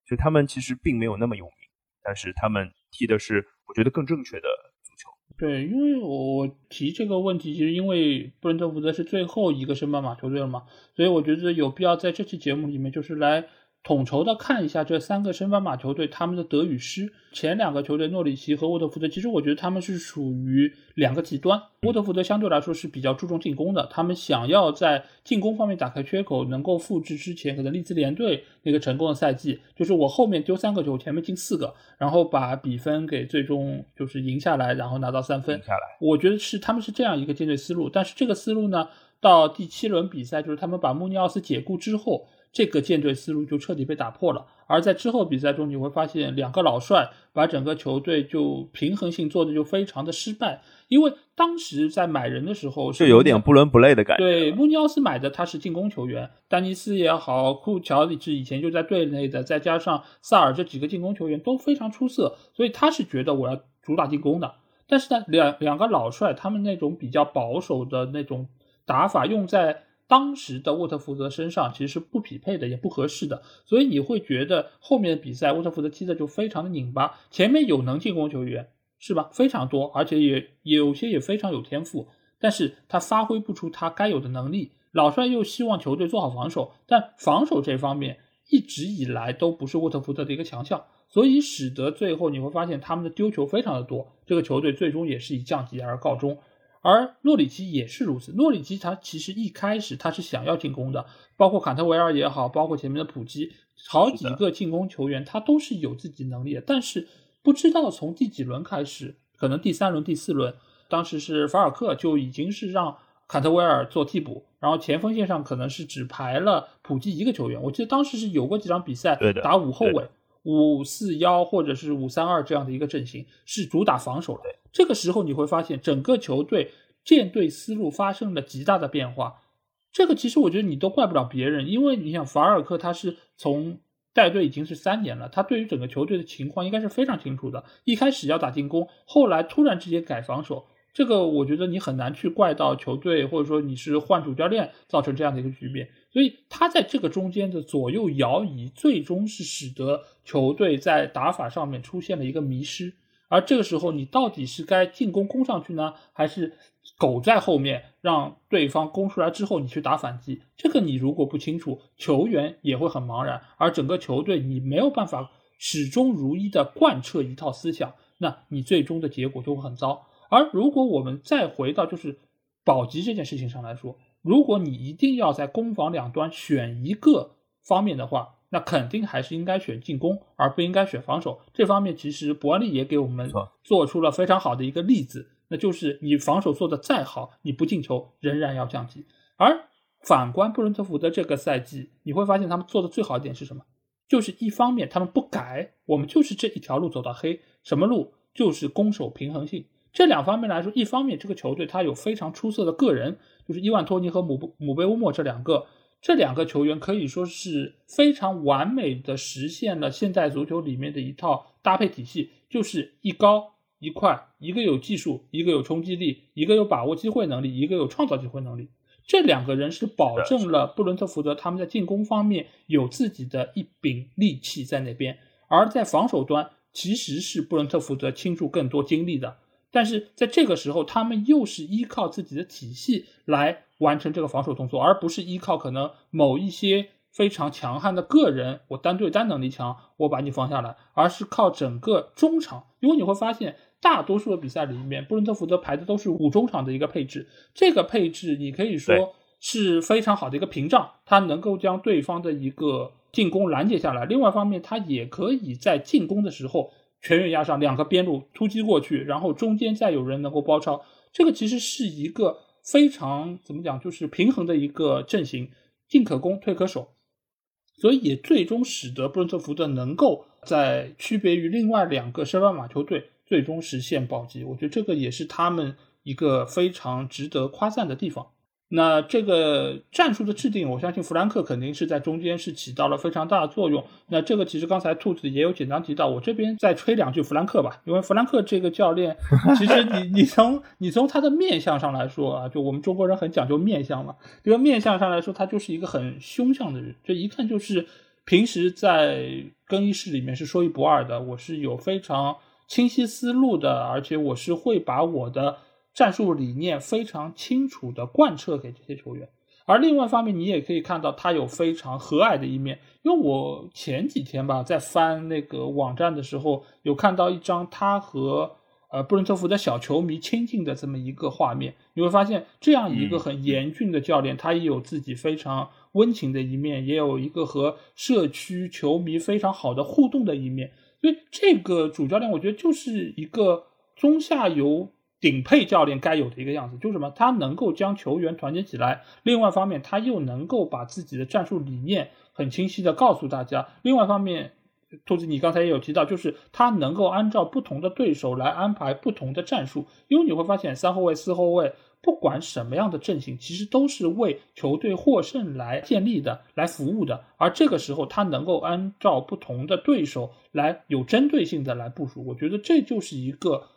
就他们其实并没有那么有名，但是他们踢的是我觉得更正确的足球。对，因为我提这个问题，其实因为布伦特福德是最后一个升班马球队了嘛，所以我觉得有必要在这期节目里面就是来。统筹的看一下这三个升班马球队他们的得与失。前两个球队诺里奇和沃特福德，其实我觉得他们是属于两个极端。沃特福德相对来说是比较注重进攻的，他们想要在进攻方面打开缺口，能够复制之前可能利兹联队那个成功的赛季，就是我后面丢三个球，前面进四个，然后把比分给最终就是赢下来，然后拿到三分。下来，我觉得是他们是这样一个建队思路。但是这个思路呢，到第七轮比赛，就是他们把穆尼奥斯解雇之后。这个建队思路就彻底被打破了，而在之后比赛中，你会发现两个老帅把整个球队就平衡性做的就非常的失败，因为当时在买人的时候是有点不伦不类的感觉。对，穆尼奥斯买的他是进攻球员，丹尼斯也好，库乔里是以前就在队内的，再加上萨尔这几个进攻球员都非常出色，所以他是觉得我要主打进攻的。但是呢，两两个老帅他们那种比较保守的那种打法用在。当时的沃特福德身上其实是不匹配的，也不合适的，所以你会觉得后面的比赛沃特福德踢的就非常的拧巴。前面有能进攻球员是吧？非常多，而且也有些也非常有天赋，但是他发挥不出他该有的能力。老帅又希望球队做好防守，但防守这方面一直以来都不是沃特福德的一个强项，所以使得最后你会发现他们的丢球非常的多，这个球队最终也是以降级而告终。而诺里奇也是如此。诺里奇他其实一开始他是想要进攻的，包括坎特维尔也好，包括前面的普基，好几个进攻球员他都是有自己能力的。但是不知道从第几轮开始，可能第三轮、第四轮，当时是法尔克就已经是让坎特维尔做替补，然后前锋线上可能是只排了普基一个球员。我记得当时是有过几场比赛打五后卫。五四幺或者是五三二这样的一个阵型是主打防守的。这个时候你会发现整个球队建队思路发生了极大的变化。这个其实我觉得你都怪不了别人，因为你想法尔克他是从带队已经是三年了，他对于整个球队的情况应该是非常清楚的。一开始要打进攻，后来突然之间改防守，这个我觉得你很难去怪到球队，或者说你是换主教练造成这样的一个局面。所以他在这个中间的左右摇移，最终是使得球队在打法上面出现了一个迷失。而这个时候，你到底是该进攻攻上去呢，还是苟在后面让对方攻出来之后你去打反击？这个你如果不清楚，球员也会很茫然，而整个球队你没有办法始终如一的贯彻一套思想，那你最终的结果就会很糟。而如果我们再回到就是保级这件事情上来说，如果你一定要在攻防两端选一个方面的话，那肯定还是应该选进攻，而不应该选防守。这方面其实伯恩利也给我们做出了非常好的一个例子，那就是你防守做的再好，你不进球仍然要降级。而反观布伦特福德这个赛季，你会发现他们做的最好一点是什么？就是一方面他们不改，我们就是这一条路走到黑，什么路？就是攻守平衡性。这两方面来说，一方面这个球队他有非常出色的个人，就是伊万托尼和姆姆贝乌莫这两个。这两个球员可以说是非常完美的实现了现代足球里面的一套搭配体系，就是一高一快，一个有技术，一个有冲击力，一个有把握机会能力，一个有创造机会能力。这两个人是保证了布伦特福德他们在进攻方面有自己的一柄利器在那边，而在防守端其实是布伦特福德倾注更多精力的。但是在这个时候，他们又是依靠自己的体系来完成这个防守动作，而不是依靠可能某一些非常强悍的个人，我单对单能力强，我把你放下来，而是靠整个中场。因为你会发现，大多数的比赛里面，布伦特福德排的都是五中场的一个配置，这个配置你可以说是非常好的一个屏障，它能够将对方的一个进攻拦截下来。另外一方面，它也可以在进攻的时候。全员压上两个边路突击过去，然后中间再有人能够包抄，这个其实是一个非常怎么讲，就是平衡的一个阵型，进可攻，退可守，所以也最终使得布伦特福德能够在区别于另外两个升班马球队最终实现保级。我觉得这个也是他们一个非常值得夸赞的地方。那这个战术的制定，我相信弗兰克肯定是在中间是起到了非常大的作用。那这个其实刚才兔子也有简单提到，我这边再吹两句弗兰克吧，因为弗兰克这个教练，其实你你从你从他的面相上来说啊，就我们中国人很讲究面相嘛，这个面相上来说，他就是一个很凶相的人，这一看就是平时在更衣室里面是说一不二的，我是有非常清晰思路的，而且我是会把我的。战术理念非常清楚的贯彻给这些球员，而另外一方面，你也可以看到他有非常和蔼的一面。因为我前几天吧，在翻那个网站的时候，有看到一张他和呃布伦特福德小球迷亲近的这么一个画面。你会发现，这样一个很严峻的教练，他也有自己非常温情的一面，也有一个和社区球迷非常好的互动的一面。所以，这个主教练，我觉得就是一个中下游。顶配教练该有的一个样子，就是什么？他能够将球员团结起来。另外一方面，他又能够把自己的战术理念很清晰的告诉大家。另外一方面，兔子，你刚才也有提到，就是他能够按照不同的对手来安排不同的战术。因为你会发现，三后卫、四后卫，不管什么样的阵型，其实都是为球队获胜来建立的、来服务的。而这个时候，他能够按照不同的对手来有针对性的来部署。我觉得这就是一个。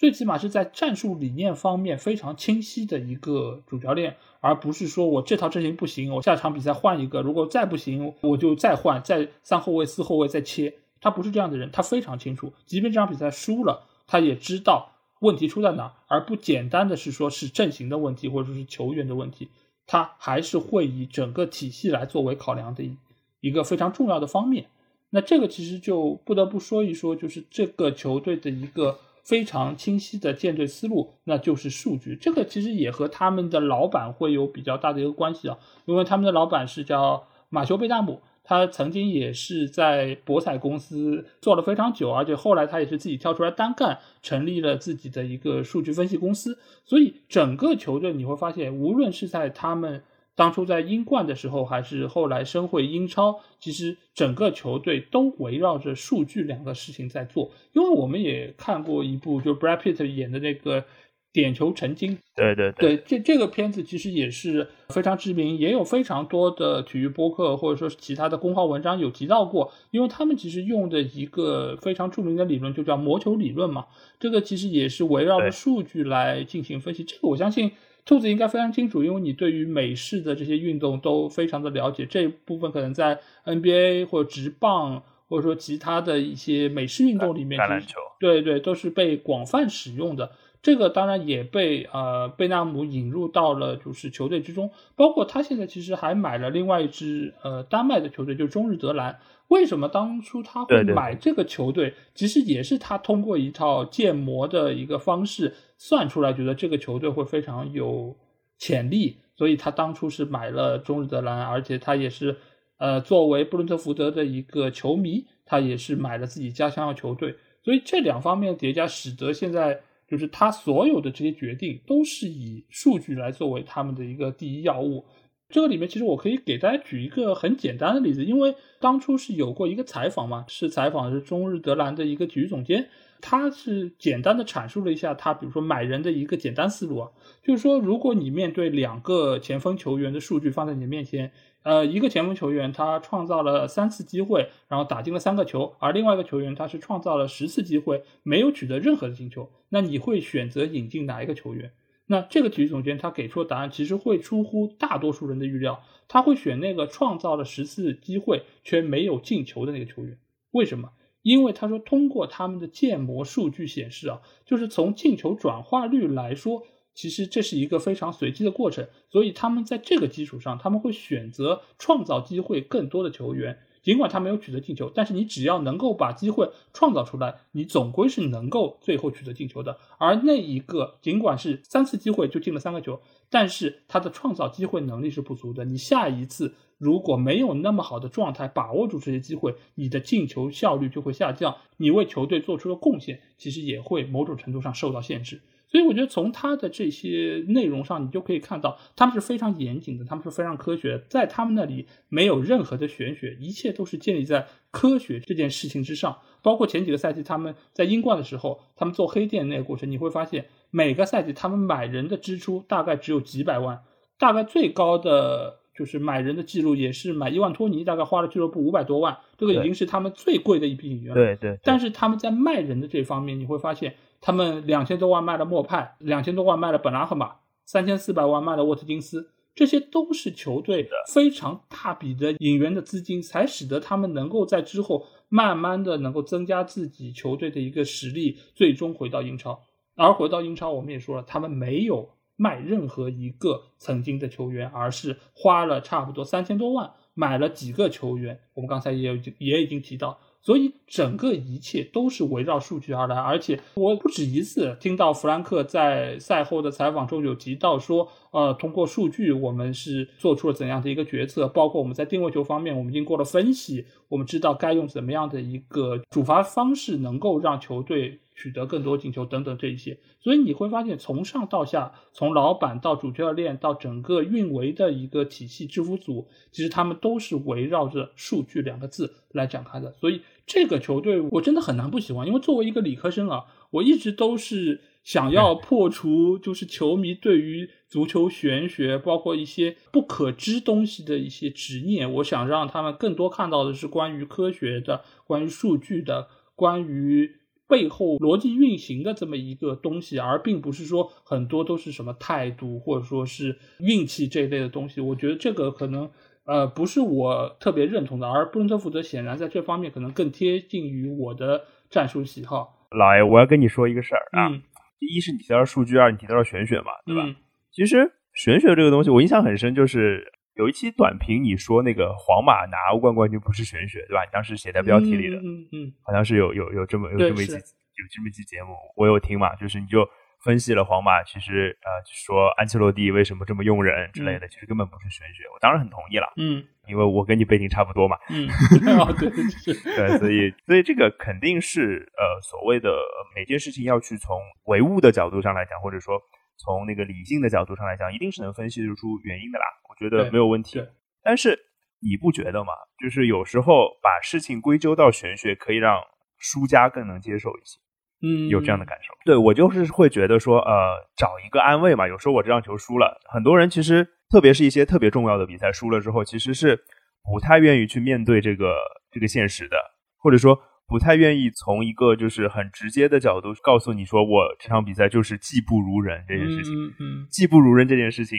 最起码是在战术理念方面非常清晰的一个主教练，而不是说我这套阵型不行，我下场比赛换一个，如果再不行，我就再换，再三后卫、四后卫再切。他不是这样的人，他非常清楚，即便这场比赛输了，他也知道问题出在哪，而不简单的是说是阵型的问题或者说是球员的问题，他还是会以整个体系来作为考量的一一个非常重要的方面。那这个其实就不得不说一说，就是这个球队的一个。非常清晰的建队思路，那就是数据。这个其实也和他们的老板会有比较大的一个关系啊，因为他们的老板是叫马修贝纳姆，他曾经也是在博彩公司做了非常久，而且后来他也是自己跳出来单干，成立了自己的一个数据分析公司。所以整个球队你会发现，无论是在他们。当初在英冠的时候，还是后来升回英超，其实整个球队都围绕着数据两个事情在做。因为我们也看过一部，就 Brad Pitt 演的那个点球成金。对对对，这这个片子其实也是非常知名，也有非常多的体育播客或者说是其他的公号文章有提到过，因为他们其实用的一个非常著名的理论就叫魔球理论嘛，这个其实也是围绕着数据来进行分析。这个我相信兔子应该非常清楚，因为你对于美式的这些运动都非常的了解，这部分可能在 NBA 或者职棒。或者说其他的一些美式运动里面，橄榄球，对对，都是被广泛使用的。这个当然也被呃贝纳姆引入到了就是球队之中，包括他现在其实还买了另外一支呃丹麦的球队，就是中日德兰。为什么当初他会买这个球队？其实也是他通过一套建模的一个方式算出来，觉得这个球队会非常有潜力，所以他当初是买了中日德兰，而且他也是。呃，作为布伦特福德的一个球迷，他也是买了自己家乡的球队，所以这两方面叠加，使得现在就是他所有的这些决定都是以数据来作为他们的一个第一要务。这个里面其实我可以给大家举一个很简单的例子，因为当初是有过一个采访嘛，是采访的是中日德兰的一个体育总监。他是简单的阐述了一下他，比如说买人的一个简单思路啊，就是说，如果你面对两个前锋球员的数据放在你面前，呃，一个前锋球员他创造了三次机会，然后打进了三个球，而另外一个球员他是创造了十次机会，没有取得任何的进球，那你会选择引进哪一个球员？那这个体育总监他给出的答案其实会出乎大多数人的预料，他会选那个创造了十次机会却没有进球的那个球员，为什么？因为他说，通过他们的建模数据显示啊，就是从进球转化率来说，其实这是一个非常随机的过程，所以他们在这个基础上，他们会选择创造机会更多的球员。尽管他没有取得进球，但是你只要能够把机会创造出来，你总归是能够最后取得进球的。而那一个尽管是三次机会就进了三个球，但是他的创造机会能力是不足的。你下一次如果没有那么好的状态把握住这些机会，你的进球效率就会下降，你为球队做出的贡献其实也会某种程度上受到限制。所以我觉得从他的这些内容上，你就可以看到他们是非常严谨的，他们是非常科学，在他们那里没有任何的玄学，一切都是建立在科学这件事情之上。包括前几个赛季他们在英冠的时候，他们做黑店那个过程，你会发现每个赛季他们买人的支出大概只有几百万，大概最高的就是买人的记录也是买伊万托尼，大概花了俱乐部五百多万，这个已经是他们最贵的一笔引援。对对。但是他们在卖人的这方面，你会发现。他们两千多万卖了莫派，两千多万卖了本拉赫马，三千四百万卖了沃特金斯，这些都是球队的非常大笔的引援的资金，才使得他们能够在之后慢慢的能够增加自己球队的一个实力，最终回到英超。而回到英超，我们也说了，他们没有卖任何一个曾经的球员，而是花了差不多三千多万买了几个球员。我们刚才也有也已经提到。所以整个一切都是围绕数据而来，而且我不止一次听到弗兰克在赛后的采访中有提到说，呃，通过数据我们是做出了怎样的一个决策，包括我们在定位球方面，我们经过了分析，我们知道该用怎么样的一个主罚方式能够让球队。取得更多进球等等这一些，所以你会发现从上到下，从老板到主教练到整个运维的一个体系制服组，其实他们都是围绕着数据两个字来展开的。所以这个球队我真的很难不喜欢，因为作为一个理科生啊，我一直都是想要破除就是球迷对于足球玄学，包括一些不可知东西的一些执念。我想让他们更多看到的是关于科学的、关于数据的、关于。背后逻辑运行的这么一个东西，而并不是说很多都是什么态度或者说是运气这一类的东西。我觉得这个可能呃不是我特别认同的，而布伦特福德显然在这方面可能更贴近于我的战术喜好。老爷，我要跟你说一个事儿啊，第一是你提到数据，二你提到了玄学嘛，对吧？其实玄学这个东西我印象很深，就是有一期短评你说那个皇马拿欧冠冠军不是玄学，对吧？你当时写在标题里的，嗯嗯，好像是有有有这么有这么一期有这么一期节目，我有听嘛，就是你就分析了皇马，其实呃说安切洛蒂为什么这么用人之类的，其实根本不是玄学，我当然很同意了，嗯，因为我跟你背景差不多嘛，嗯，对 对，所以所以这个肯定是呃所谓的每件事情要去从唯物的角度上来讲，或者说。从那个理性的角度上来讲，一定是能分析得出原因的啦，我觉得没有问题。但是你不觉得吗？就是有时候把事情归咎到玄学，可以让输家更能接受一些。嗯，有这样的感受。对我就是会觉得说，呃，找一个安慰嘛。有时候我这场球输了，很多人其实，特别是一些特别重要的比赛输了之后，其实是不太愿意去面对这个这个现实的，或者说不太愿意从一个就是很直接的角度告诉你说，我这场比赛就是技不如人这件事情。嗯嗯，技不如人这件事情，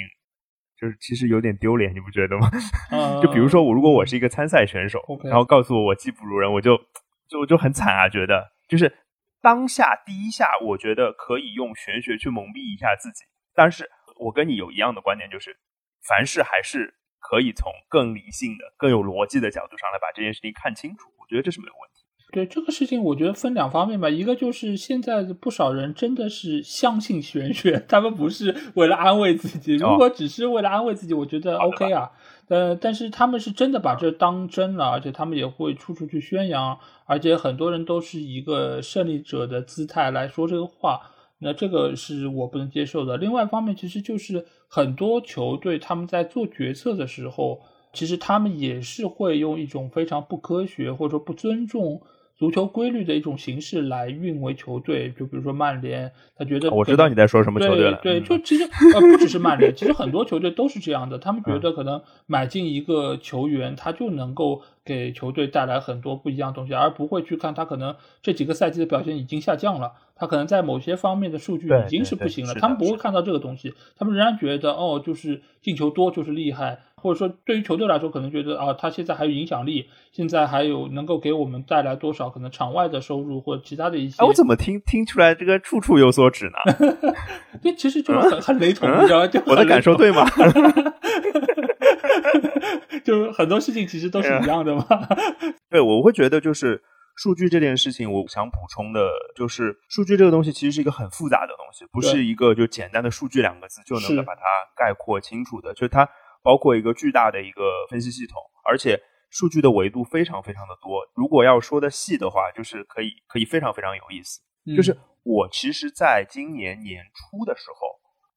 就是其实有点丢脸，你不觉得吗？嗯 就比如说我，如果我是一个参赛选手然后告诉我我技不如人，我就就就很惨啊，觉得就是当下第一下，我觉得可以用玄学去蒙蔽一下自己，但是我跟你有一样的观点，就是凡事还是可以从更理性的、更有逻辑的角度上来把这件事情看清楚，我觉得这是没有问题。对这个事情，我觉得分两方面吧。一个就是现在的不少人真的是相信玄学，他们不是为了安慰自己。如果只是为了安慰自己，我觉得 OK 啊。呃，但是他们是真的把这当真了，而且他们也会处处去宣扬，而且很多人都是一个胜利者的姿态来说这个话。那这个是我不能接受的。另外一方面，其实就是很多球队他们在做决策的时候，其实他们也是会用一种非常不科学或者说不尊重足球规律的一种形式来运维球队。就比如说曼联，他觉得我知道你在说什么球队了。对，就其实呃不只是曼联，其实很多球队都是这样的。他们觉得可能买进一个球员，他就能够给球队带来很多不一样的东西，而不会去看他可能这几个赛季的表现已经下降了。他可能在某些方面的数据已经是不行了，他们不会看到这个东西，他们仍然觉得哦，就是进球多就是厉害，或者说对于球队来说，可能觉得啊，他现在还有影响力，现在还有能够给我们带来多少可能场外的收入或者其他的一些。哎，我怎么听听出来这个处处有所指呢？对，其实就是很很雷同，你知道吗？我的感受对吗？就是很多事情其实都是一样的嘛。对，我会觉得就是数据这件事情，我想补充的就是，数据这个东西其实是一个很复杂的东西，不是一个就简单的数据两个字就能够把它概括清楚的，就是它包括一个巨大的一个分析系统，而且数据的维度非常非常的多。如果要说的细的话，就是可以可以非常非常有意思。就是我其实在今年年初的时候，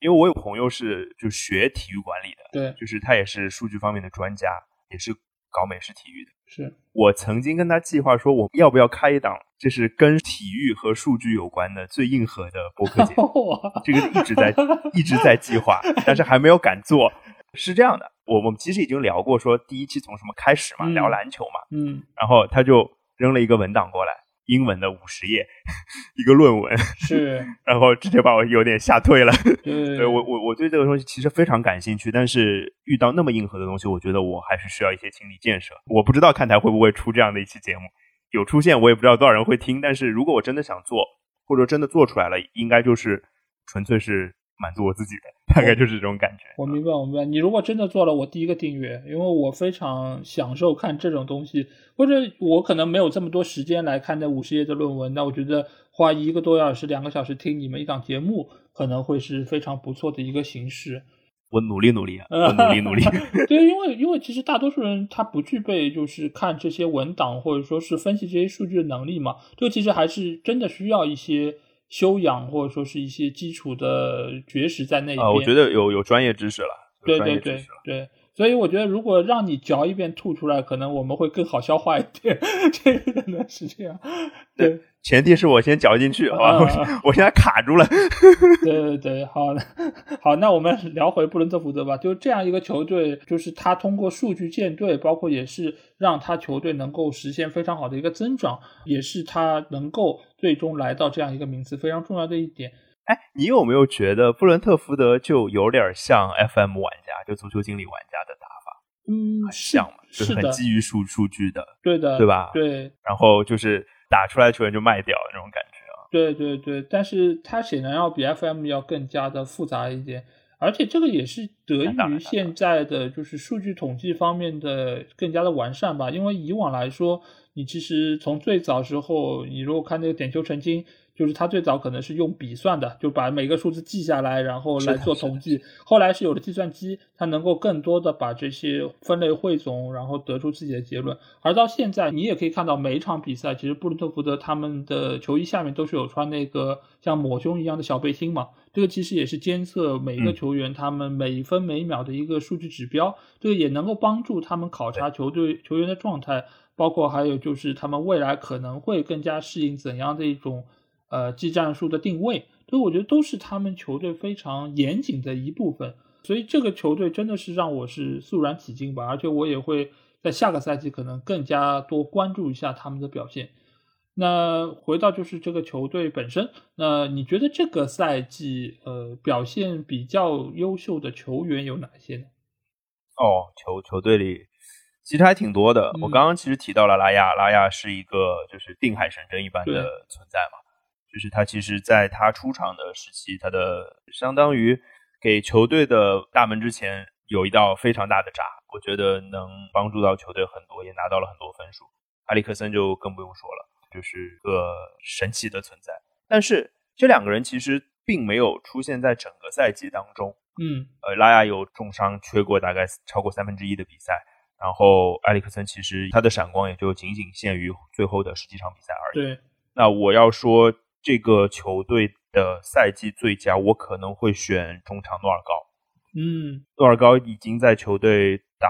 因为我有朋友是就学体育管理的，对，就是他也是数据方面的专家，也是搞美式体育的。是我曾经跟他计划说，我要不要开一档就是跟体育和数据有关的最硬核的播客节目。这个一直在一直在计划，但是还没有敢做。是这样的，我我们其实已经聊过，说第一期从什么开始嘛，嗯聊篮球嘛，嗯，然后他就扔了一个文档过来，英文的五十页，一个论文，是，然后直接把我有点吓退了。对对我我我对这个东西其实非常感兴趣，但是遇到那么硬核的东西，我觉得我还是需要一些心理建设。我不知道看台会不会出这样的一期节目，有出现我也不知道多少人会听，但是如果我真的想做，或者真的做出来了，应该就是纯粹是满足我自己的，大概就是这种感觉。我明白，我明白。你如果真的做了，我第一个订阅，因为我非常享受看这种东西，或者我可能没有这么多时间来看那五十页的论文，那我觉得花一个多小时、两个小时听你们一档节目，可能会是非常不错的一个形式。我努力努力啊，我努力努力。对，因为因为其实大多数人他不具备就是看这些文档或者说是分析这些数据的能力嘛，这个其实还是真的需要一些修养或者说是一些基础的学识在那边。啊，我觉得有有专业知识了，有对对对。对，所以我觉得如果让你嚼一遍吐出来，可能我们会更好消化一点，这个可能是这样。对前提是我先嚼进去，好吧？啊我我现在卡住了。对对对，好的，好，那我们聊回布伦特福德吧。就这样一个球队，就是他通过数据建队，包括也是让他球队能够实现非常好的一个增长，也是他能够最终来到这样一个名次非常重要的一点。哎，你有没有觉得布伦特福德就有点像 FM 玩家，就足球经理玩家的打法，嗯，很像嘛？就是很，基于数数据的，对的，对吧对，然后就是打出来球员就卖掉那种感觉啊。对对对，但是它显然要比 FM 要更加的复杂一点，而且这个也是得益于现在的就是数据统计方面的更加的完善吧。因为以往来说，你其实从最早时候，你如果看那个点球成金，就是他最早可能是用笔算的，就把每个数字记下来，然后来做统计。后来是有了计算机，它能够更多的把这些分类汇总，然后得出自己的结论。而到现在，你也可以看到每一场比赛，其实布伦特福德他们的球衣下面都是有穿那个像抹胸一样的小背心嘛。这个其实也是监测每一个嗯球员他们每分每秒的一个数据指标，这个也能够帮助他们考察球队球员的状态，包括还有就是他们未来可能会更加适应怎样的一种。呃技战术的定位，所以我觉得都是他们球队非常严谨的一部分。所以这个球队真的是让我是肃然起敬吧，而且我也会在下个赛季可能更加多关注一下他们的表现。那回到就是这个球队本身，那你觉得这个赛季呃表现比较优秀的球员有哪些呢？哦，球球队里其实还挺多的。我刚刚其实提到了拉亚，拉亚是一个就是定海神针一般的存在嘛，就是他其实在他出场的时期，他的相当于。给球队的大门之前有一道非常大的闸，我觉得能帮助到球队很多，也拿到了很多分数。埃里克森就更不用说了，就是个神奇的存在。但是这两个人其实并没有出现在整个赛季当中。嗯，呃，拉亚有重伤，缺过大概超过三分之一的比赛。然后埃里克森其实他的闪光也就仅仅限于最后的十几场比赛而已。对，那我要说这个球队。的赛季最佳，我可能会选中场诺尔高。嗯，诺尔高已经在球队打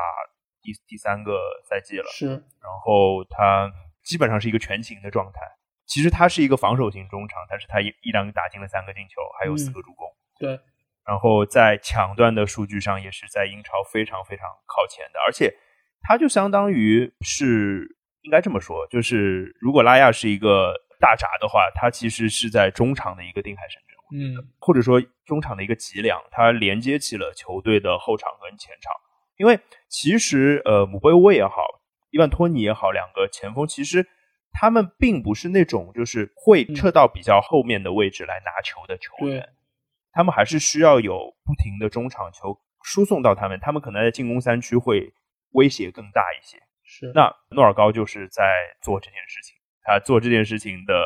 第第三个赛季了，是。然后他基本上是一个全勤的状态。其实他是一个防守型中场，但是他一一两打进了三个进球，还有四个助攻。对。然后在抢断的数据上也是在英超非常非常靠前的，而且他就相当于是应该这么说，就是如果拉亚是一个。大闸的话，它其实是在中场的一个定海神针，嗯，或者说中场的一个脊梁，它连接起了球队的后场跟前场。因为其实呃，姆贝沃也好，伊万托尼也好，两个前锋其实他们并不是那种就是会撤到比较后面的位置来拿球的球员，他们还是需要有不停的中场球输送到他们，他们可能在进攻三区会威胁更大一些。是，那诺尔高就是在做这件事情。他做这件事情的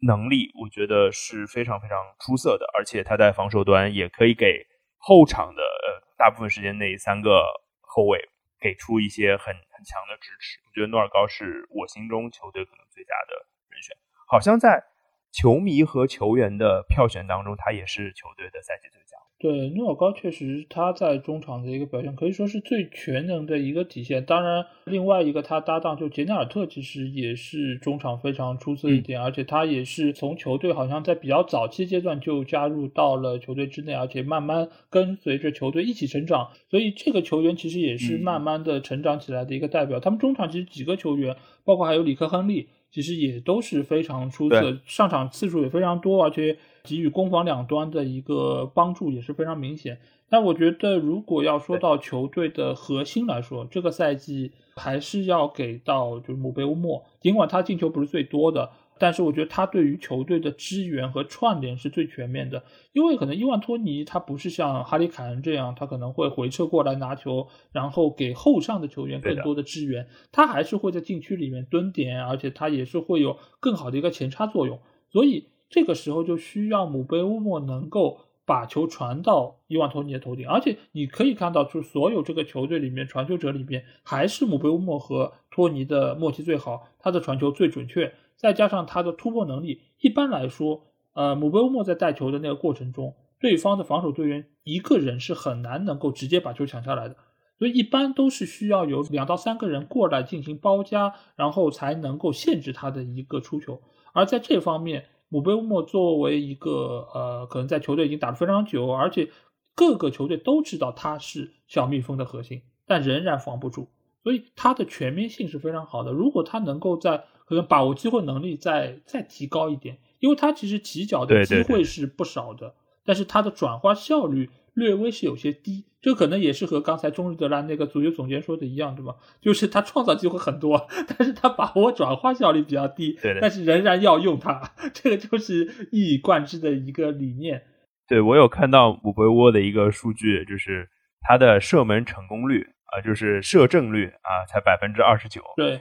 能力，我觉得是非常非常出色的，而且他在防守端也可以给后场的呃大部分时间内三个后卫给出一些很很强的支持。我觉得诺尔高是我心中球队可能最佳的人选，好像在球迷和球员的票选当中，他也是球队的赛季最佳。对，诺尔高确实他在中场的一个表现可以说是最全能的一个体现。当然，另外一个他搭档就杰内尔特，其实也是中场非常出色一点，而且他也是从球队好像在比较早期阶段就加入到了球队之内，而且慢慢跟随着球队一起成长。所以这个球员其实也是慢慢的成长起来的一个代表。他们中场其实几个球员，包括还有里克亨利，其实也都是非常出色，上场次数也非常多，而且。给予攻防两端的一个帮助也是非常明显。但我觉得，如果要说到球队的核心来说，这个赛季还是要给到就是姆贝乌莫。尽管他进球不是最多的，但是我觉得他对于球队的支援和串联是最全面的。因为可能伊万托尼他不是像哈里凯恩这样，他可能会回撤过来拿球，然后给后上的球员更多的支援。他还是会在禁区里面蹲点，而且他也是会有更好的一个前插作用。所以。这个时候就需要姆贝乌莫能够把球传到伊万托尼的头顶，而且你可以看到，就是所有这个球队里面传球者里面，还是姆贝乌莫和托尼的默契最好，他的传球最准确，再加上他的突破能力。一般来说，呃，姆贝乌莫在带球的那个过程中，对方的防守队员一个人是很难能够直接把球抢下来的，所以一般都是需要有两到三个人过来进行包夹，然后才能够限制他的一个出球。而在这方面，姆贝乌莫作为一个呃，可能在球队已经打得非常久，而且各个球队都知道他是小蜜蜂的核心，但仍然防不住，所以他的全面性是非常好的。如果他能够在可能把握机会能力再再提高一点，因为他其实起脚的机会是不少的，但是他的转化效率。略微是有些低，这可能也是和刚才中日德兰那个足球总监说的一样，对吧？就是他创造机会很多，但是他把握转化效率比较低，对但是仍然要用它，这个就是一以贯之的一个理念。对我有看到姆贝沃的一个数据，就是他的射门成功率啊，就是射正率啊，才百分之二十九。对，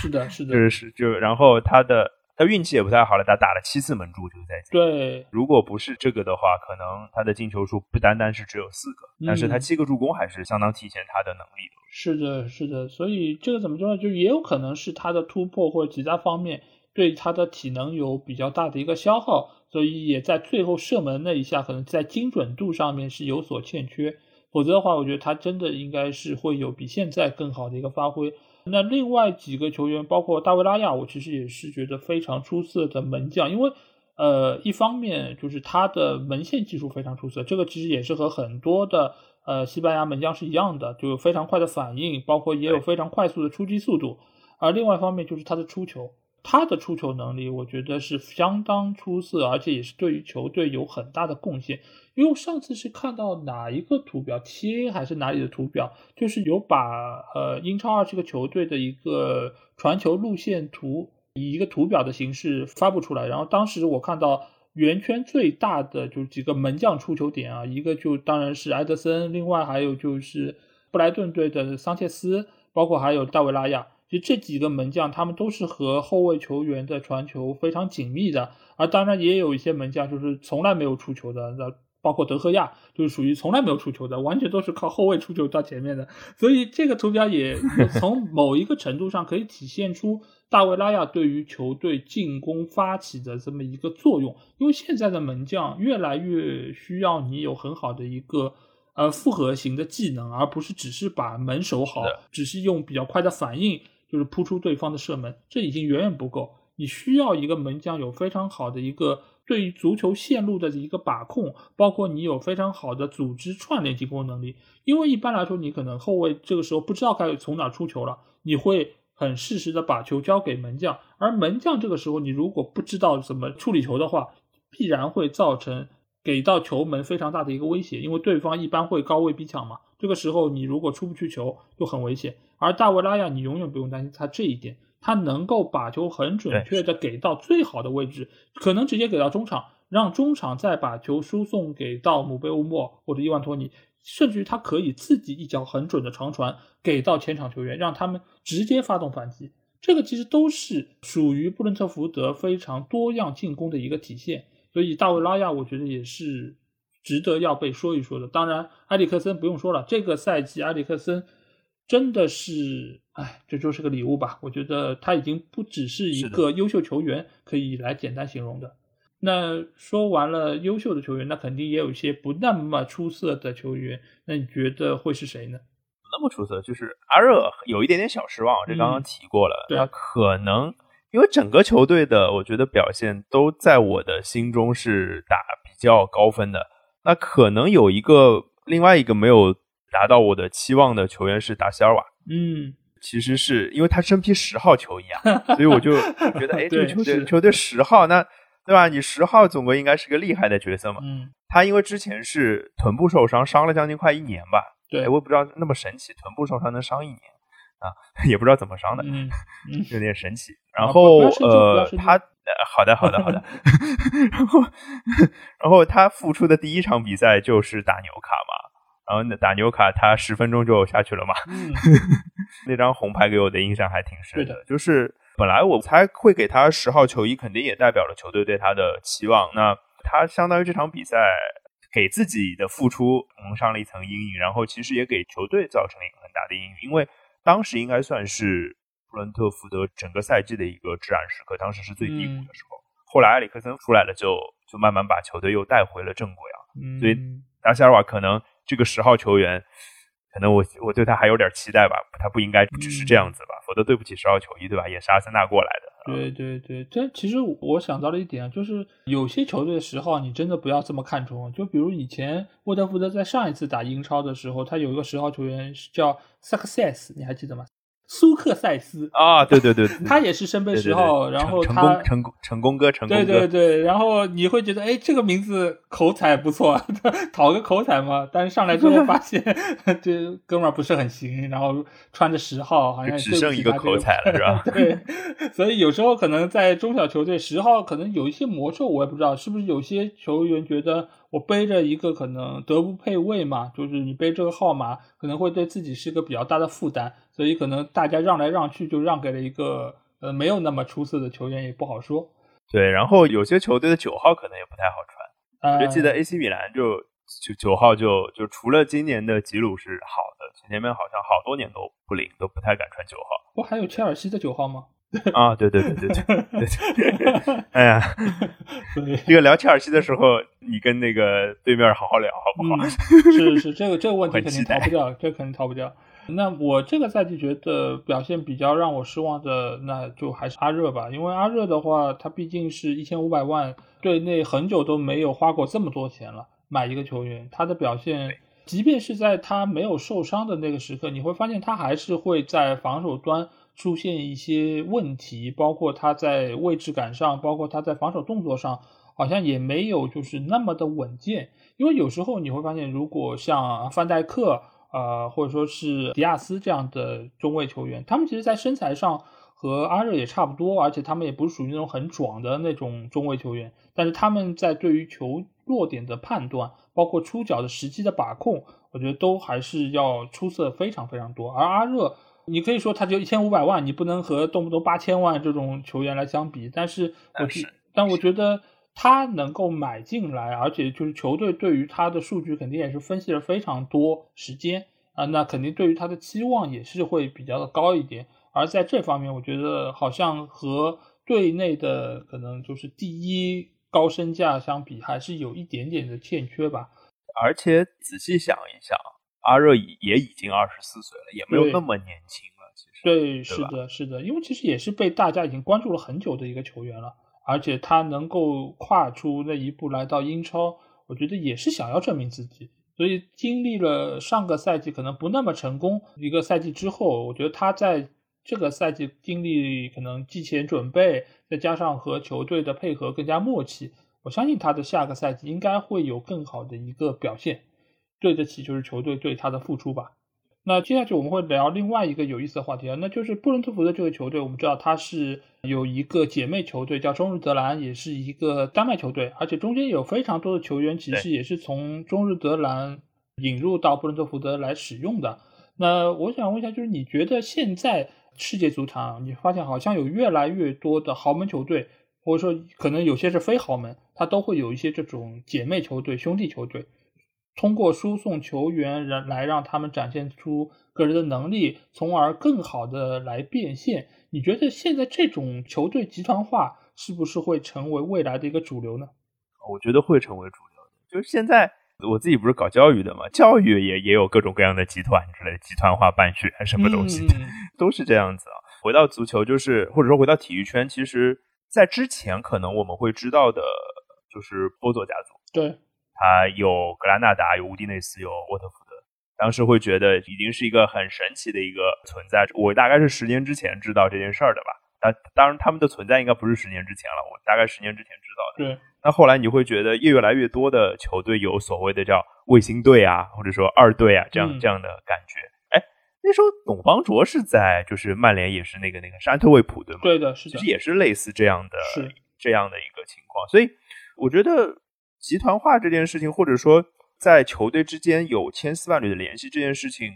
是的，是的，就是就然后他的。他运气也不太好了，他打了七次门柱这个赛季。对，如果不是这个的话，可能他的进球数不单单是只有四个，但是他七个助攻还是相当体现他的能力的。是的，是的，所以这个怎么说呢？就也有可能是他的突破或者其他方面对他的体能有比较大的一个消耗，所以也在最后射门那一下可能在精准度上面是有所欠缺。否则的话，我觉得他真的应该是会有比现在更好的一个发挥。那另外几个球员，包括大卫拉亚，我其实也是觉得非常出色的门将。因为呃，一方面就是他的门线技术非常出色，这个其实也是和很多的呃西班牙门将是一样的，就有非常快的反应，包括也有非常快速的出击速度。而另外一方面就是他的出球，他的出球能力，我觉得是相当出色，而且也是对于球队有很大的贡献。因为我上次是看到哪一个图表贴还是哪里的图表，就是有把呃英超二十个球队的一个传球路线图以一个图表的形式发布出来，然后当时我看到圆圈最大的就是几个门将出球点啊，一个就当然是埃德森，另外还有就是布莱顿队的桑切斯，包括还有大卫拉亚。其实这几个门将，他们都是和后卫球员的传球非常紧密的，而当然也有一些门将就是从来没有出球的，那包括德赫亚就是属于从来没有出球的，完全都是靠后卫出球到前面的。所以这个图表也从某一个程度上可以体现出大卫拉亚对于球队进攻发起的这么一个作用。因为现在的门将越来越需要你有很好的一个。呃，复合型的技能，而不是只是把门守好，只是用比较快的反应，就是扑出对方的射门，这已经远远不够。你需要一个门将有非常好的一个对于足球线路的一个把控，包括你有非常好的组织串联进攻能力。因为一般来说，你可能后卫这个时候不知道该从哪出球了，你会很适时的把球交给门将，而门将这个时候你如果不知道怎么处理球的话，必然会造成。给到球门非常大的一个威胁，因为对方一般会高位逼抢嘛。这个时候你如果出不去球就很危险。而大卫拉亚，你永远不用担心他这一点，他能够把球很准确的给到最好的位置，可能直接给到中场，让中场再把球输送给到姆贝乌莫或者伊万托尼，甚至于他可以自己一脚很准的长传给到前场球员，让他们直接发动反击。这个其实都是属于布伦特福德非常多样进攻的一个体现。所以大卫拉亚，我觉得也是值得要被说一说的。当然，埃里克森不用说了，这个赛季埃里克森真的是，哎，这就是个礼物吧。我觉得他已经不只是一个优秀球员可以来简单形容的。那说完了优秀的球员，那肯定也有一些不那么出色的球员。那你觉得会是谁呢？那么出色，就是阿热有一点点小失望，这刚刚提过了，他可能。因为整个球队的，我觉得表现都在我的心中是打比较高分的。那可能有一个另外一个没有达到我的期望的球员是达西尔瓦。嗯，其实是因为他身披十号球衣啊，所以我就觉得，哎，这个球队球队十号，那对吧？你十号总归应该是个厉害的角色嘛。嗯，他因为之前是臀部受伤，伤了将近快一年吧。对，我也不知道那么神奇，臀部受伤能伤一年。啊，也不知道怎么伤的，嗯，有点神奇。然后呃，他好的好的好的，然后然后他复出的第一场比赛就是打纽卡嘛，然后打纽卡他十分钟就下去了嘛，那张红牌给我的印象还挺深的。就是本来我猜会给他十号球衣，肯定也代表了球队对他的期望。那他相当于这场比赛给自己的付出蒙上了一层阴影，然后其实也给球队造成了一个很大的阴影，因为。当时应该算是布伦特福德整个赛季的一个至暗时刻，当时是最低谷的时候。后来埃里克森出来了，就就慢慢把球队又带回了正轨啊。所以达西尔瓦可能这个十号球员，可能我我对他还有点期待吧。他不应该只是这样子吧，否则对不起十号球衣，对吧？也是阿森纳过来的。对对对，这其实我想到了一点，就是有些球队的十号你真的不要这么看重。就比如以前沃特福德在上一次打英超的时候，他有一个十号球员是叫。Success，你还记得吗？苏克塞斯啊，对对对，他也是身背十号，然后他成功成功哥成功哥，对对对，然后你会觉得哎，这个名字口才不错，讨个口彩嘛。但是上来之后发现 这哥们儿不是很行，然后穿着十号好像只剩一个口彩了，是吧？对，所以有时候可能在中小球队十号可能有一些魔咒，我也不知道是不是有些球员觉得。我背着一个可能德不配位嘛，就是你背这个号码可能会对自己是一个比较大的负担，所以可能大家让来让去就让给了一个呃没有那么出色的球员，也不好说。对，然后有些球队的九号可能也不太好穿，我就记得 AC 米兰就九九号就就除了今年的吉鲁是好的，前面好像好多年都不灵，都不太敢穿九号。不还有切尔西的九号吗？啊，对对对对对对，哎呀，这个聊切尔西的时候，你跟那个对面好好聊，好不好？是是，这个这个问题肯定逃不掉，这肯定逃不掉。那我这个赛季觉得表现比较让我失望的，那就还是阿热吧。因为阿热的话，他毕竟是一千五百万，队内很久都没有花过这么多钱了买一个球员，他的表现，即便是在他没有受伤的那个时刻，你会发现他还是会在防守端出现一些问题，包括他在位置感上，包括他在防守动作上，好像也没有就是那么的稳健。因为有时候你会发现，如果像范戴克。呃，或者说是迪亚斯这样的中卫球员，他们其实，在身材上和阿热也差不多，而且他们也不是属于那种很壮的那种中卫球员。但是他们在对于球弱点的判断，包括出脚的时机的把控，我觉得都还是要出色非常非常多。而阿热，你可以说他就一千五百万，你不能和动不动八千万这种球员来相比。但是，我但我觉得。他能够买进来，而且就是球队对于他的数据肯定也是分析了非常多时间啊，那肯定对于他的期望也是会比较的高一点。而在这方面，我觉得好像和队内的可能就是第一高身价相比，还是有一点点的欠缺吧。而且仔细想一想，阿热也已经二十四岁了，也没有那么年轻了。其实对，是的，是的，因为其实也是被大家已经关注了很久的一个球员了。而且他能够跨出那一步来到英超，我觉得也是想要证明自己。所以经历了上个赛季可能不那么成功一个赛季之后，我觉得他在这个赛季经历可能季前准备，再加上和球队的配合更加默契，我相信他的下个赛季应该会有更好的一个表现，对得起就是球队对他的付出吧。那接下去我们会聊另外一个有意思的话题啊，那就是布伦特福德这个球队，我们知道它是有一个姐妹球队叫中日德兰，也是一个丹麦球队，而且中间有非常多的球员其实也是从中日德兰引入到布伦特福德来使用的。那我想问一下，就是你觉得现在世界足坛，你发现好像有越来越多的豪门球队，或者说可能有些是非豪门，它都会有一些这种姐妹球队、兄弟球队。通过输送球员来来让他们展现出个人的能力，从而更好的来变现。你觉得现在这种球队集团化是不是会成为未来的一个主流呢？我觉得会成为主流的。就是现在我自己不是搞教育的嘛，教育也也有各种各样的集团之类，集团化办学什么东西 都是这样子啊。回到足球，就是或者说回到体育圈，其实在之前可能我们会知道的就是波佐家族。对。他有格拉纳达，有乌迪内斯，有沃特福德。当时会觉得已经是一个很神奇的一个存在。我大概是十年之前知道这件事儿的吧？那当然，他们的存在应该不是十年之前了。我大概十年之前知道的。对。那后来你会觉得越来越多的球队有所谓的叫卫星队啊，或者说二队啊，这样这样的感觉。哎，那时候董方卓是在，就是曼联也是那个那个沙特卫普对吗？对的，是的。其实也是类似这样的，这样的一个情况。所以我觉得。集团化这件事情，或者说在球队之间有千丝万缕的联系这件事情，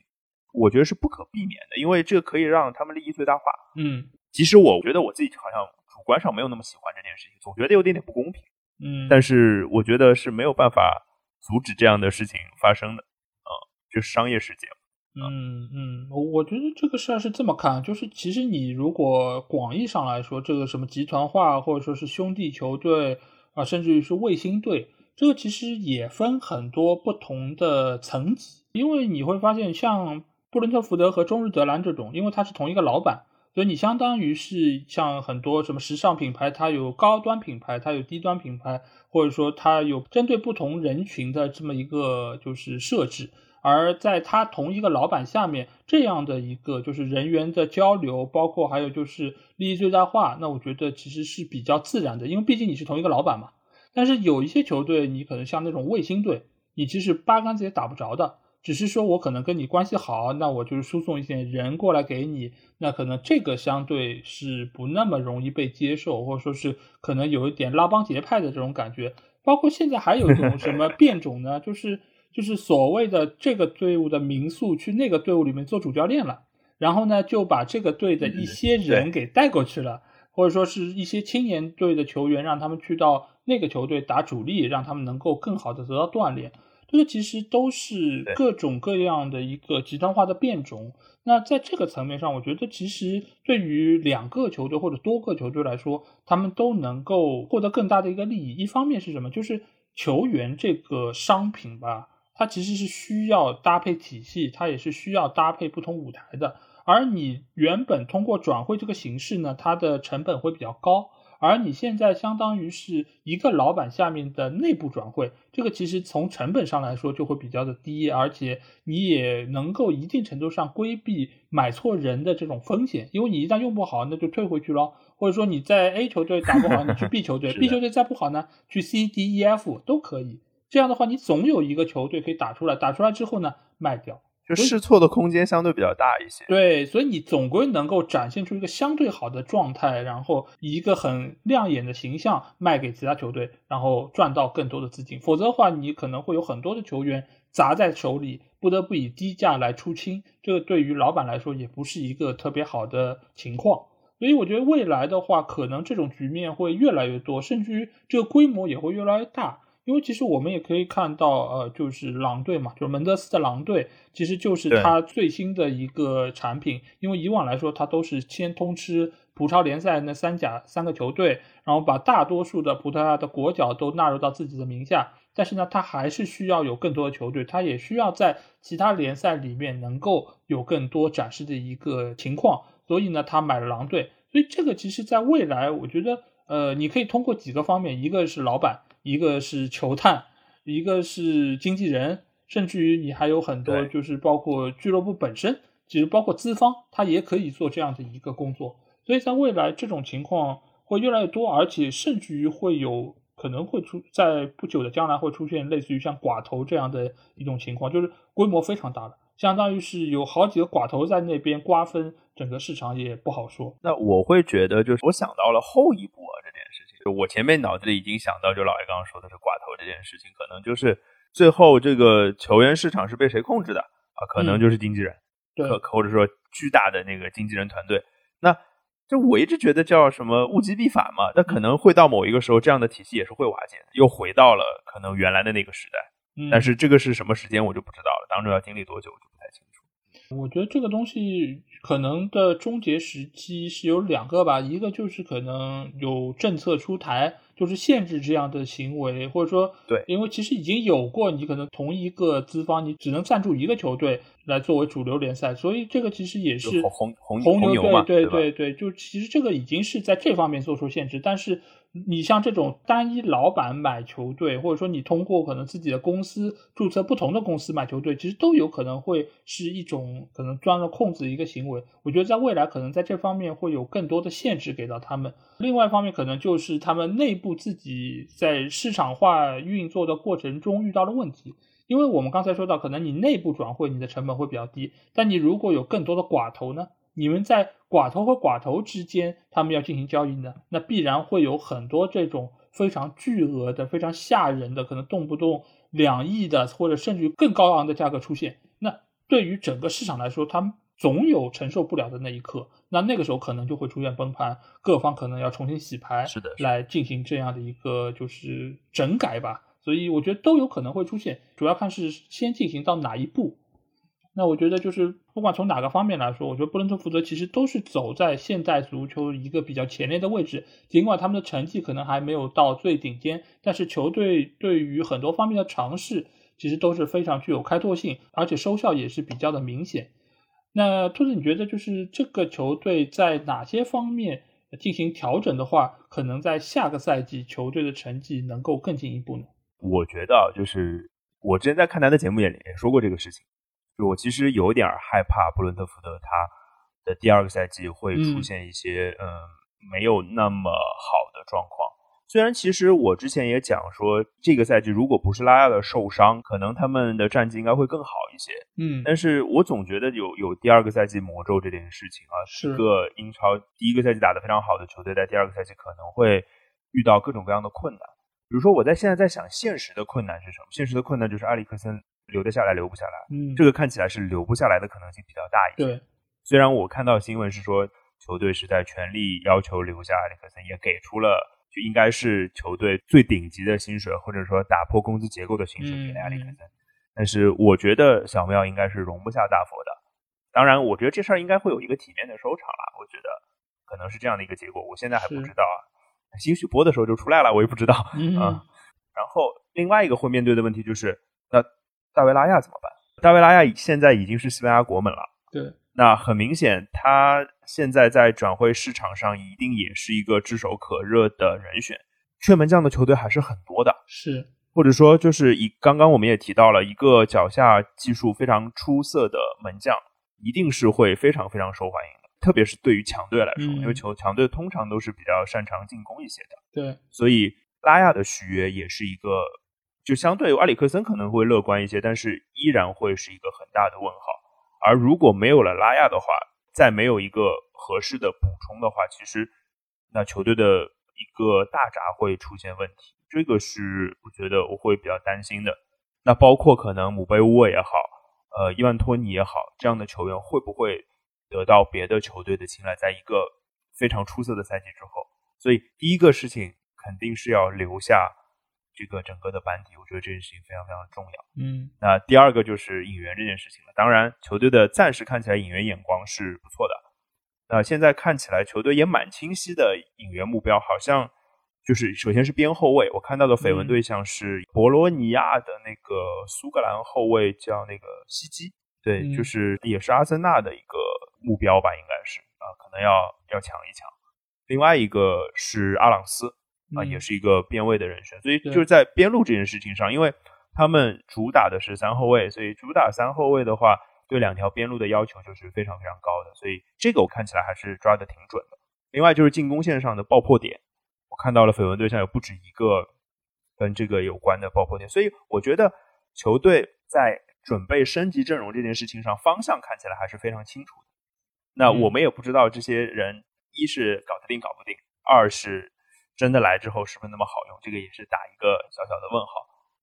我觉得是不可避免的，因为这可以让他们利益最大化。嗯，即使我觉得我自己好像主观上没有那么喜欢这件事情，总觉得有点点不公平。嗯，但是我觉得是没有办法阻止这样的事情发生的。啊，就是商业世界。嗯嗯，我我觉得这个事儿是这么看，就是其实你如果广义上来说，这个什么集团化或者说是兄弟球队。啊，甚至于是卫星队，这个其实也分很多不同的层级，因为你会发现，像布伦特福德和中日德兰这种，因为它是同一个老板，所以你相当于是像很多什么时尚品牌，它有高端品牌，它有低端品牌，或者说它有针对不同人群的这么一个就是设置。而在他同一个老板下面，这样的一个就是人员的交流，包括还有就是利益最大化，那我觉得其实是比较自然的，因为毕竟你是同一个老板嘛。但是有一些球队，你可能像那种卫星队，你其实八竿子也打不着的，只是说我可能跟你关系好，那我就是输送一些人过来给你，那可能这个相对是不那么容易被接受，或者说是可能有一点拉帮结派的这种感觉。包括现在还有一种什么变种呢，就是。就是所谓的这个队伍的民宿去那个队伍里面做主教练了，然后呢就把这个队的一些人给带过去了，或者说是一些青年队的球员，让他们去到那个球队打主力，让他们能够更好的得到锻炼。这个其实都是各种各样的一个极端化的变种。那在这个层面上，我觉得其实对于两个球队或者多个球队来说，他们都能够获得更大的一个利益。一方面是什么？就是球员这个商品吧。它其实是需要搭配体系，它也是需要搭配不同舞台的。而你原本通过转会这个形式呢，它的成本会比较高。而你现在相当于是一个老板下面的内部转会，这个其实从成本上来说就会比较的低，而且你也能够一定程度上规避买错人的这种风险，因为你一旦用不好，那就退回去咯，或者说你在 A 球队打不好，你去 B 球队，B 球队再不好呢，去 C、D、E、F 都可以。这样的话，你总有一个球队可以打出来，打出来之后呢，卖掉。就试错的空间相对比较大一些，对，所以你总归能够展现出一个相对好的状态，然后以一个很亮眼的形象卖给其他球队，然后赚到更多的资金。否则的话，你可能会有很多的球员砸在手里，不得不以低价来出清，这个对于老板来说也不是一个特别好的情况。所以我觉得未来的话，可能这种局面会越来越多，甚至于这个规模也会越来越大。因为其实我们也可以看到，呃，就是狼队嘛，就是门德斯的狼队，其实就是他最新的一个产品。因为以往来说，他都是先通吃葡超联赛那三甲三个球队，然后把大多数的葡萄牙的国脚都纳入到自己的名下。但是呢，他还是需要有更多的球队，他也需要在其他联赛里面能够有更多展示的一个情况。所以呢，他买了狼队。所以这个其实在未来，我觉得，呃，你可以通过几个方面，一个是老板。一个是球探，一个是经纪人，甚至于你还有很多，就是包括俱乐部本身，其实包括资方，他也可以做这样的一个工作。所以在未来，这种情况会越来越多，而且甚至于会有可能会出在不久的将来会出现类似于像寡头这样的一种情况，就是规模非常大的，相当于是有好几个寡头在那边瓜分整个市场，也不好说。那我会觉得，就是我想到了后一步啊，这件事情。就我前面脑子里已经想到，就老爷刚刚说的是寡头这件事情，可能就是最后这个球员市场是被谁控制的啊？可能就是经纪人，对或者说巨大的那个经纪人团队。那就我一直觉得叫什么物极必反嘛，那可能会到某一个时候，这样的体系也是会瓦解的，又回到了可能原来的那个时代。但是这个是什么时间我就不知道了，当中要经历多久。我觉得这个东西。可能的终结时期是有两个吧，一个就是可能有政策出台，就是限制这样的行为，或者说，对，因为其实已经有过，你可能同一个资方你只能赞助一个球队来作为主流联赛，所以这个其实也是红红红牛嘛，对对对，就其实这个已经是在这方面做出限制，但是。你像这种单一老板买球队，或者说你通过可能自己的公司注册不同的公司买球队，其实都有可能会是一种可能钻了空子的一个行为。我觉得在未来可能在这方面会有更多的限制给到他们。另外一方面，可能就是他们内部自己在市场化运作的过程中遇到了问题。因为我们刚才说到，可能你内部转会你的成本会比较低，但你如果有更多的寡头呢？你们在寡头和寡头之间，他们要进行交易呢，那必然会有很多这种非常巨额的、非常吓人的，可能动不动两亿的，或者甚至于更高昂的价格出现。那对于整个市场来说，他们总有承受不了的那一刻。那那个时候可能就会出现崩盘，各方可能要重新洗牌，是的，来进行这样的一个就是整改吧。所以我觉得都有可能会出现，主要看是先进行到哪一步。那我觉得就是不管从哪个方面来说，我觉得布伦特福德其实都是走在现代足球一个比较前列的位置。尽管他们的成绩可能还没有到最顶尖，但是球队对于很多方面的尝试其实都是非常具有开拓性，而且收效也是比较的明显。那兔子，你觉得就是这个球队在哪些方面进行调整的话，可能在下个赛季球队的成绩能够更进一步呢？我觉得就是我之前在看他的节目也也说过这个事情。我其实有点害怕布伦特福德他的第二个赛季会出现一些嗯没有那么好的状况。虽然其实我之前也讲说，这个赛季如果不是拉亚的受伤，可能他们的战绩应该会更好一些。嗯，但是我总觉得有有第二个赛季魔咒这件事情啊，是个英超第一个赛季打得非常好的球队，在第二个赛季可能会遇到各种各样的困难。比如说，我在现在在想，现实的困难是什么？现实的困难就是埃里克森。留得下来，留不下来。嗯，这个看起来是留不下来的可能性比较大一些。对，虽然我看到新闻是说球队是在全力要求留下埃里克森，也给出了就应该是球队最顶级的薪水，或者说打破工资结构的薪水给了埃里克森。但是我觉得小庙应该是容不下大佛的。当然，我觉得这事儿应该会有一个体面的收场了。我觉得可能是这样的一个结果，我现在还不知道啊。兴许播的时候就出来了，我也不知道。嗯。然后另外一个会面对的问题就是那。大卫拉亚怎么办？大卫拉亚现在已经是西班牙国门了，对，那很明显，他现在在转会市场上一定也是一个炙手可热的人选。缺门将的球队还是很多的，是，或者说就是以刚刚我们也提到了一个脚下技术非常出色的门将，一定是会非常非常受欢迎的，特别是对于强队来说，因为球强队通常都是比较擅长进攻一些的，对，所以拉亚的续约也是一个，就相对阿里克森可能会乐观一些，但是依然会是一个很大的问号。而如果没有了拉亚的话，再没有一个合适的补充的话，其实那球队的。一个大闸会出现问题，这个是我觉得我会比较担心的。那包括可能姆贝沃也好，呃，伊万托尼也好，这样的球员会不会得到别的球队的青睐？在一个非常出色的赛季之后，所以第一个事情肯定是要留下这个整个的班底，我觉得这件事情非常非常重要。嗯，那第二个就是引援这件事情了。当然，球队的暂时看起来引援眼光是不错的。那现在看起来，球队也蛮清晰的引援目标，好像就是首先是边后卫，我看到的绯闻对象是博罗尼亚的那个苏格兰后卫，叫那个西基，对，就是也是阿森纳的一个目标吧，应该是啊，可能要要抢一抢。另外一个是阿朗斯啊，也是一个边位的人选，所以就是在边路这件事情上，因为他们主打的是三后卫，所以主打三后卫的话。对两条边路的要求就是非常非常高的，所以这个我看起来还是抓的挺准的。另外就是进攻线上的爆破点，我看到了绯闻对象有不止一个跟这个有关的爆破点，所以我觉得球队在准备升级阵容这件事情上方向看起来还是非常清楚的。那我们也不知道这些人一是搞得定搞不定，二是真的来之后是不是那么好用，这个也是打一个小小的问号。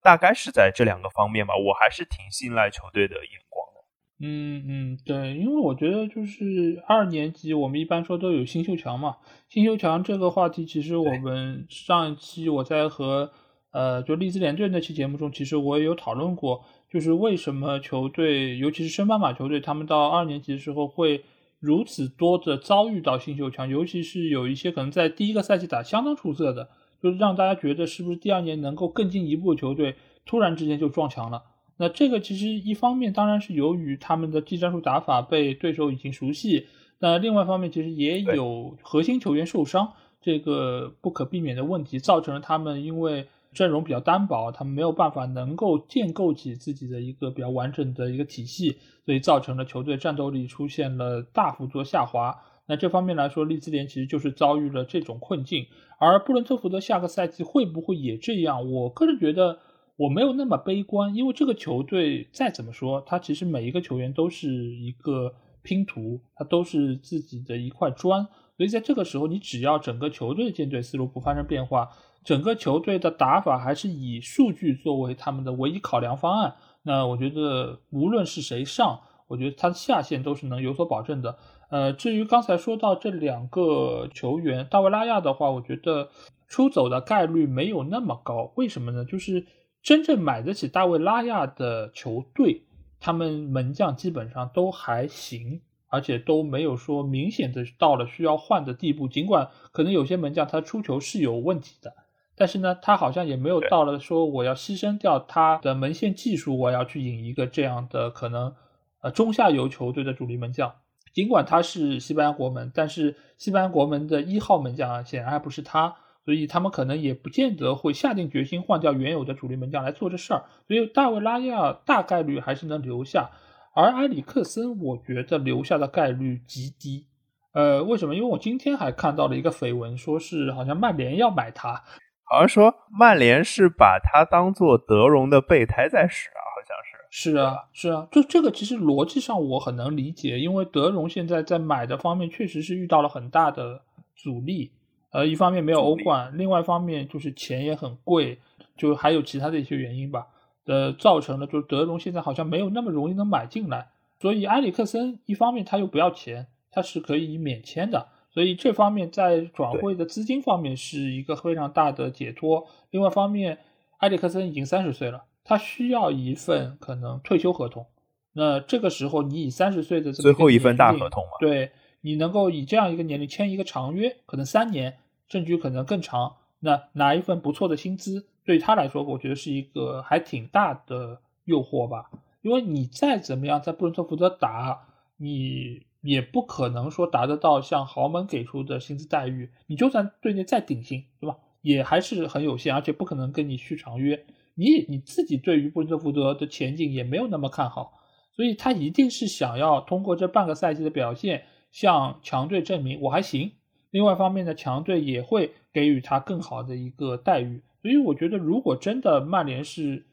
大概是在这两个方面吧，我还是挺信赖球队的眼光的。嗯嗯，对，因为我觉得就是二年级，我们一般说都有新秀墙嘛。新秀墙这个话题，其实我们上一期我在和呃就利兹联队那期节目中，其实我也有讨论过，就是为什么球队，尤其是升班马球队，他们到二年级的时候会如此多的遭遇到新秀墙，尤其是有一些可能在第一个赛季打相当出色的，就是让大家觉得是不是第二年能够更进一步的球队，突然之间就撞墙了。那这个其实一方面当然是由于他们的技战术打法被对手已经熟悉，那另外一方面其实也有核心球员受伤这个不可避免的问题，造成了他们因为阵容比较单薄，他们没有办法能够建构起自己的一个比较完整的一个体系，所以造成了球队战斗力出现了大幅度下滑。那这方面来说，利兹联其实就是遭遇了这种困境，而布伦特福德下个赛季会不会也这样？我个人觉得。我没有那么悲观，因为这个球队再怎么说，他其实每一个球员都是一个拼图，他都是自己的一块砖，所以在这个时候，你只要整个球队的建队思路不发生变化，整个球队的打法还是以数据作为他们的唯一考量方案，那我觉得无论是谁上，我觉得他的下限都是能有所保证的。呃，至于刚才说到这两个球员，大卫拉亚的话，我觉得出走的概率没有那么高，为什么呢？就是。真正买得起大卫拉亚的球队，他们门将基本上都还行，而且都没有说明显的到了需要换的地步。尽管可能有些门将他出球是有问题的，但是呢，他好像也没有到了说我要牺牲掉他的门线技术，我要去引一个这样的可能呃中下游球队的主力门将。尽管他是西班牙国门，但是西班牙国门的一号门将显然还不是他。所以他们可能也不见得会下定决心换掉原有的主力门将来做这事儿，所以大卫拉亚大概率还是能留下，而埃里克森我觉得留下的概率极低。呃，为什么？因为我今天还看到了一个绯闻，说是好像曼联要买他，好像说曼联是把他当做德容的备胎在使啊，好像是。是啊，是啊，就这个其实逻辑上我很能理解，因为德容现在在买的方面确实是遇到了很大的阻力。呃，一方面没有欧冠，另外一方面就是钱也很贵，就还有其他的一些原因吧，呃，造成了就是德容现在好像没有那么容易能买进来，所以埃里克森一方面他又不要钱，他是可以免签的，所以这方面在转会的资金方面是一个非常大的解脱。另外一方面，埃里克森已经三十岁了，他需要一份可能退休合同，那这个时候你以三十岁的最后一份大合同嘛，对你能够以这样一个年龄签一个长约，可能三年。甚至可能更长，那拿一份不错的薪资，对他来说，我觉得是一个还挺大的诱惑吧。因为你再怎么样在布伦特福德打，你也不可能说达得到像豪门给出的薪资待遇。你就算队内再顶薪，对吧？也还是很有限，而且不可能跟你续长约。你你自己对于布伦特福德的前景也没有那么看好，所以他一定是想要通过这半个赛季的表现向强队证明我还行。另外一方面呢，强队也会给予他更好的一个待遇。所以我觉得，如果真的曼联是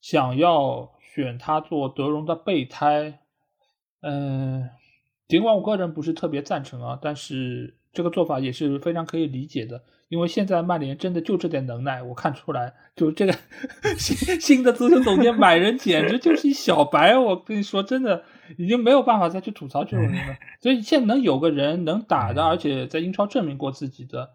想要选他做德容的备胎，嗯，尽管我个人不是特别赞成啊，但是这个做法也是非常可以理解的。因为现在曼联真的就这点能耐，我看出来，就这个新 新的足球总监买人简直就是一小白。我跟你说，真的已经没有办法再去吐槽这种人了。所以现在能有个人能打的，而且在英超证明过自己的，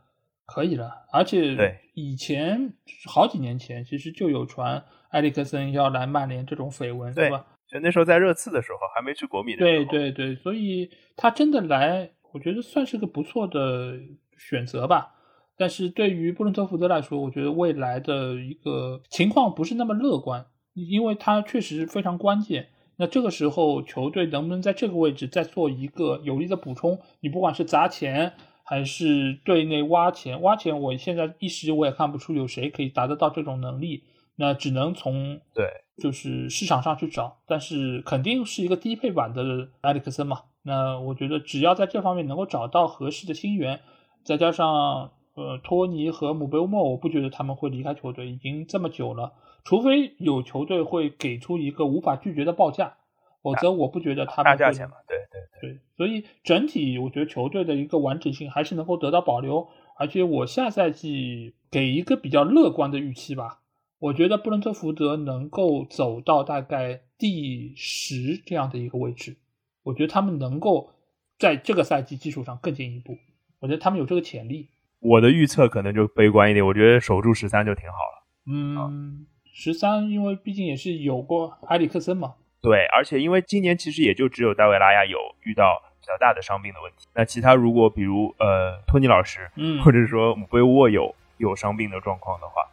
可以了。而且以前好几年前其实就有传埃里克森要来曼联这种绯闻，对吧？就那时候在热刺的时候，还没去国米的时候。对对对，所以他真的来，我觉得算是个不错的选择吧。但是对于布伦特福德来说，我觉得未来的一个情况不是那么乐观，因为他确实非常关键。那这个时候球队能不能在这个位置再做一个有力的补充？你不管是砸钱还是队内挖钱，挖钱我现在一时我也看不出有谁可以达得到这种能力。那只能从对，就是市场上去找，但是肯定是一个低配版的埃里克森嘛。那我觉得只要在这方面能够找到合适的新援，再加上。呃，托尼和姆贝乌莫，我不觉得他们会离开球队，已经这么久了。除非有球队会给出一个无法拒绝的报价，否则我不觉得他们大价钱嘛。对对对，所以整体我觉得球队的一个完整性还是能够得到保留。而且我下赛季给一个比较乐观的预期吧，我觉得布伦特福德能够走到大概第十这样的一个位置。我觉得他们能够在这个赛季基础上更进一步，我觉得他们有这个潜力。我的预测可能就悲观一点，我觉得守住十三就挺好了。嗯，十三，因为毕竟也是有过埃里克森嘛。对，而且因为今年其实也就只有大卫拉亚有遇到比较大的伤病的问题，那其他如果比如呃托尼老师，嗯，或者说姆贝沃有有伤病的状况的话，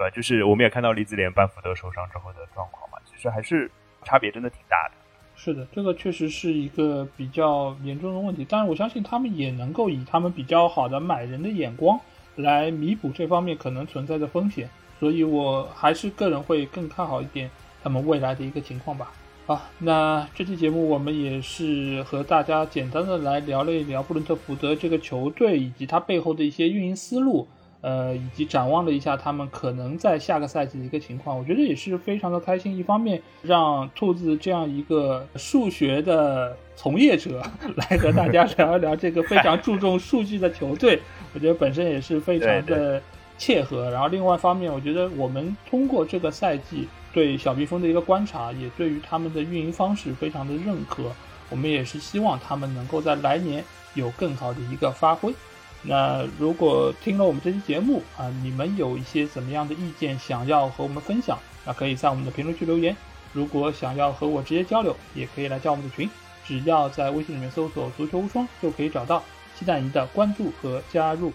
对吧？就是我们也看到利兹联班福德受伤之后的状况嘛，其实还是差别真的挺大的。是的，这个确实是一个比较严重的问题，但是我相信他们也能够以他们比较好的买人的眼光来弥补这方面可能存在的风险，所以我还是个人会更看好一点他们未来的一个情况吧。好，那这期节目我们也是和大家简单的来聊了一聊布伦特福德这个球队以及它背后的一些运营思路。呃，以及展望了一下他们可能在下个赛季的一个情况，我觉得也是非常的开心。一方面让兔子这样一个数学的从业者来和大家聊一聊这个非常注重数据的球队，我觉得本身也是非常的切合。然后另外一方面，我觉得我们通过这个赛季对小蜜蜂的一个观察，也对于他们的运营方式非常的认可。我们也是希望他们能够在来年有更好的一个发挥。那如果听了我们这期节目啊，你们有一些怎么样的意见想要和我们分享，那可以在我们的评论区留言。如果想要和我直接交流，也可以来加我们的群，只要在微信里面搜索“足球无双”就可以找到。期待您的关注和加入。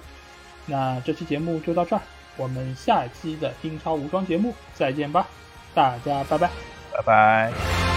那这期节目就到这儿，我们下期的英超无双节目再见吧，大家拜拜，拜拜。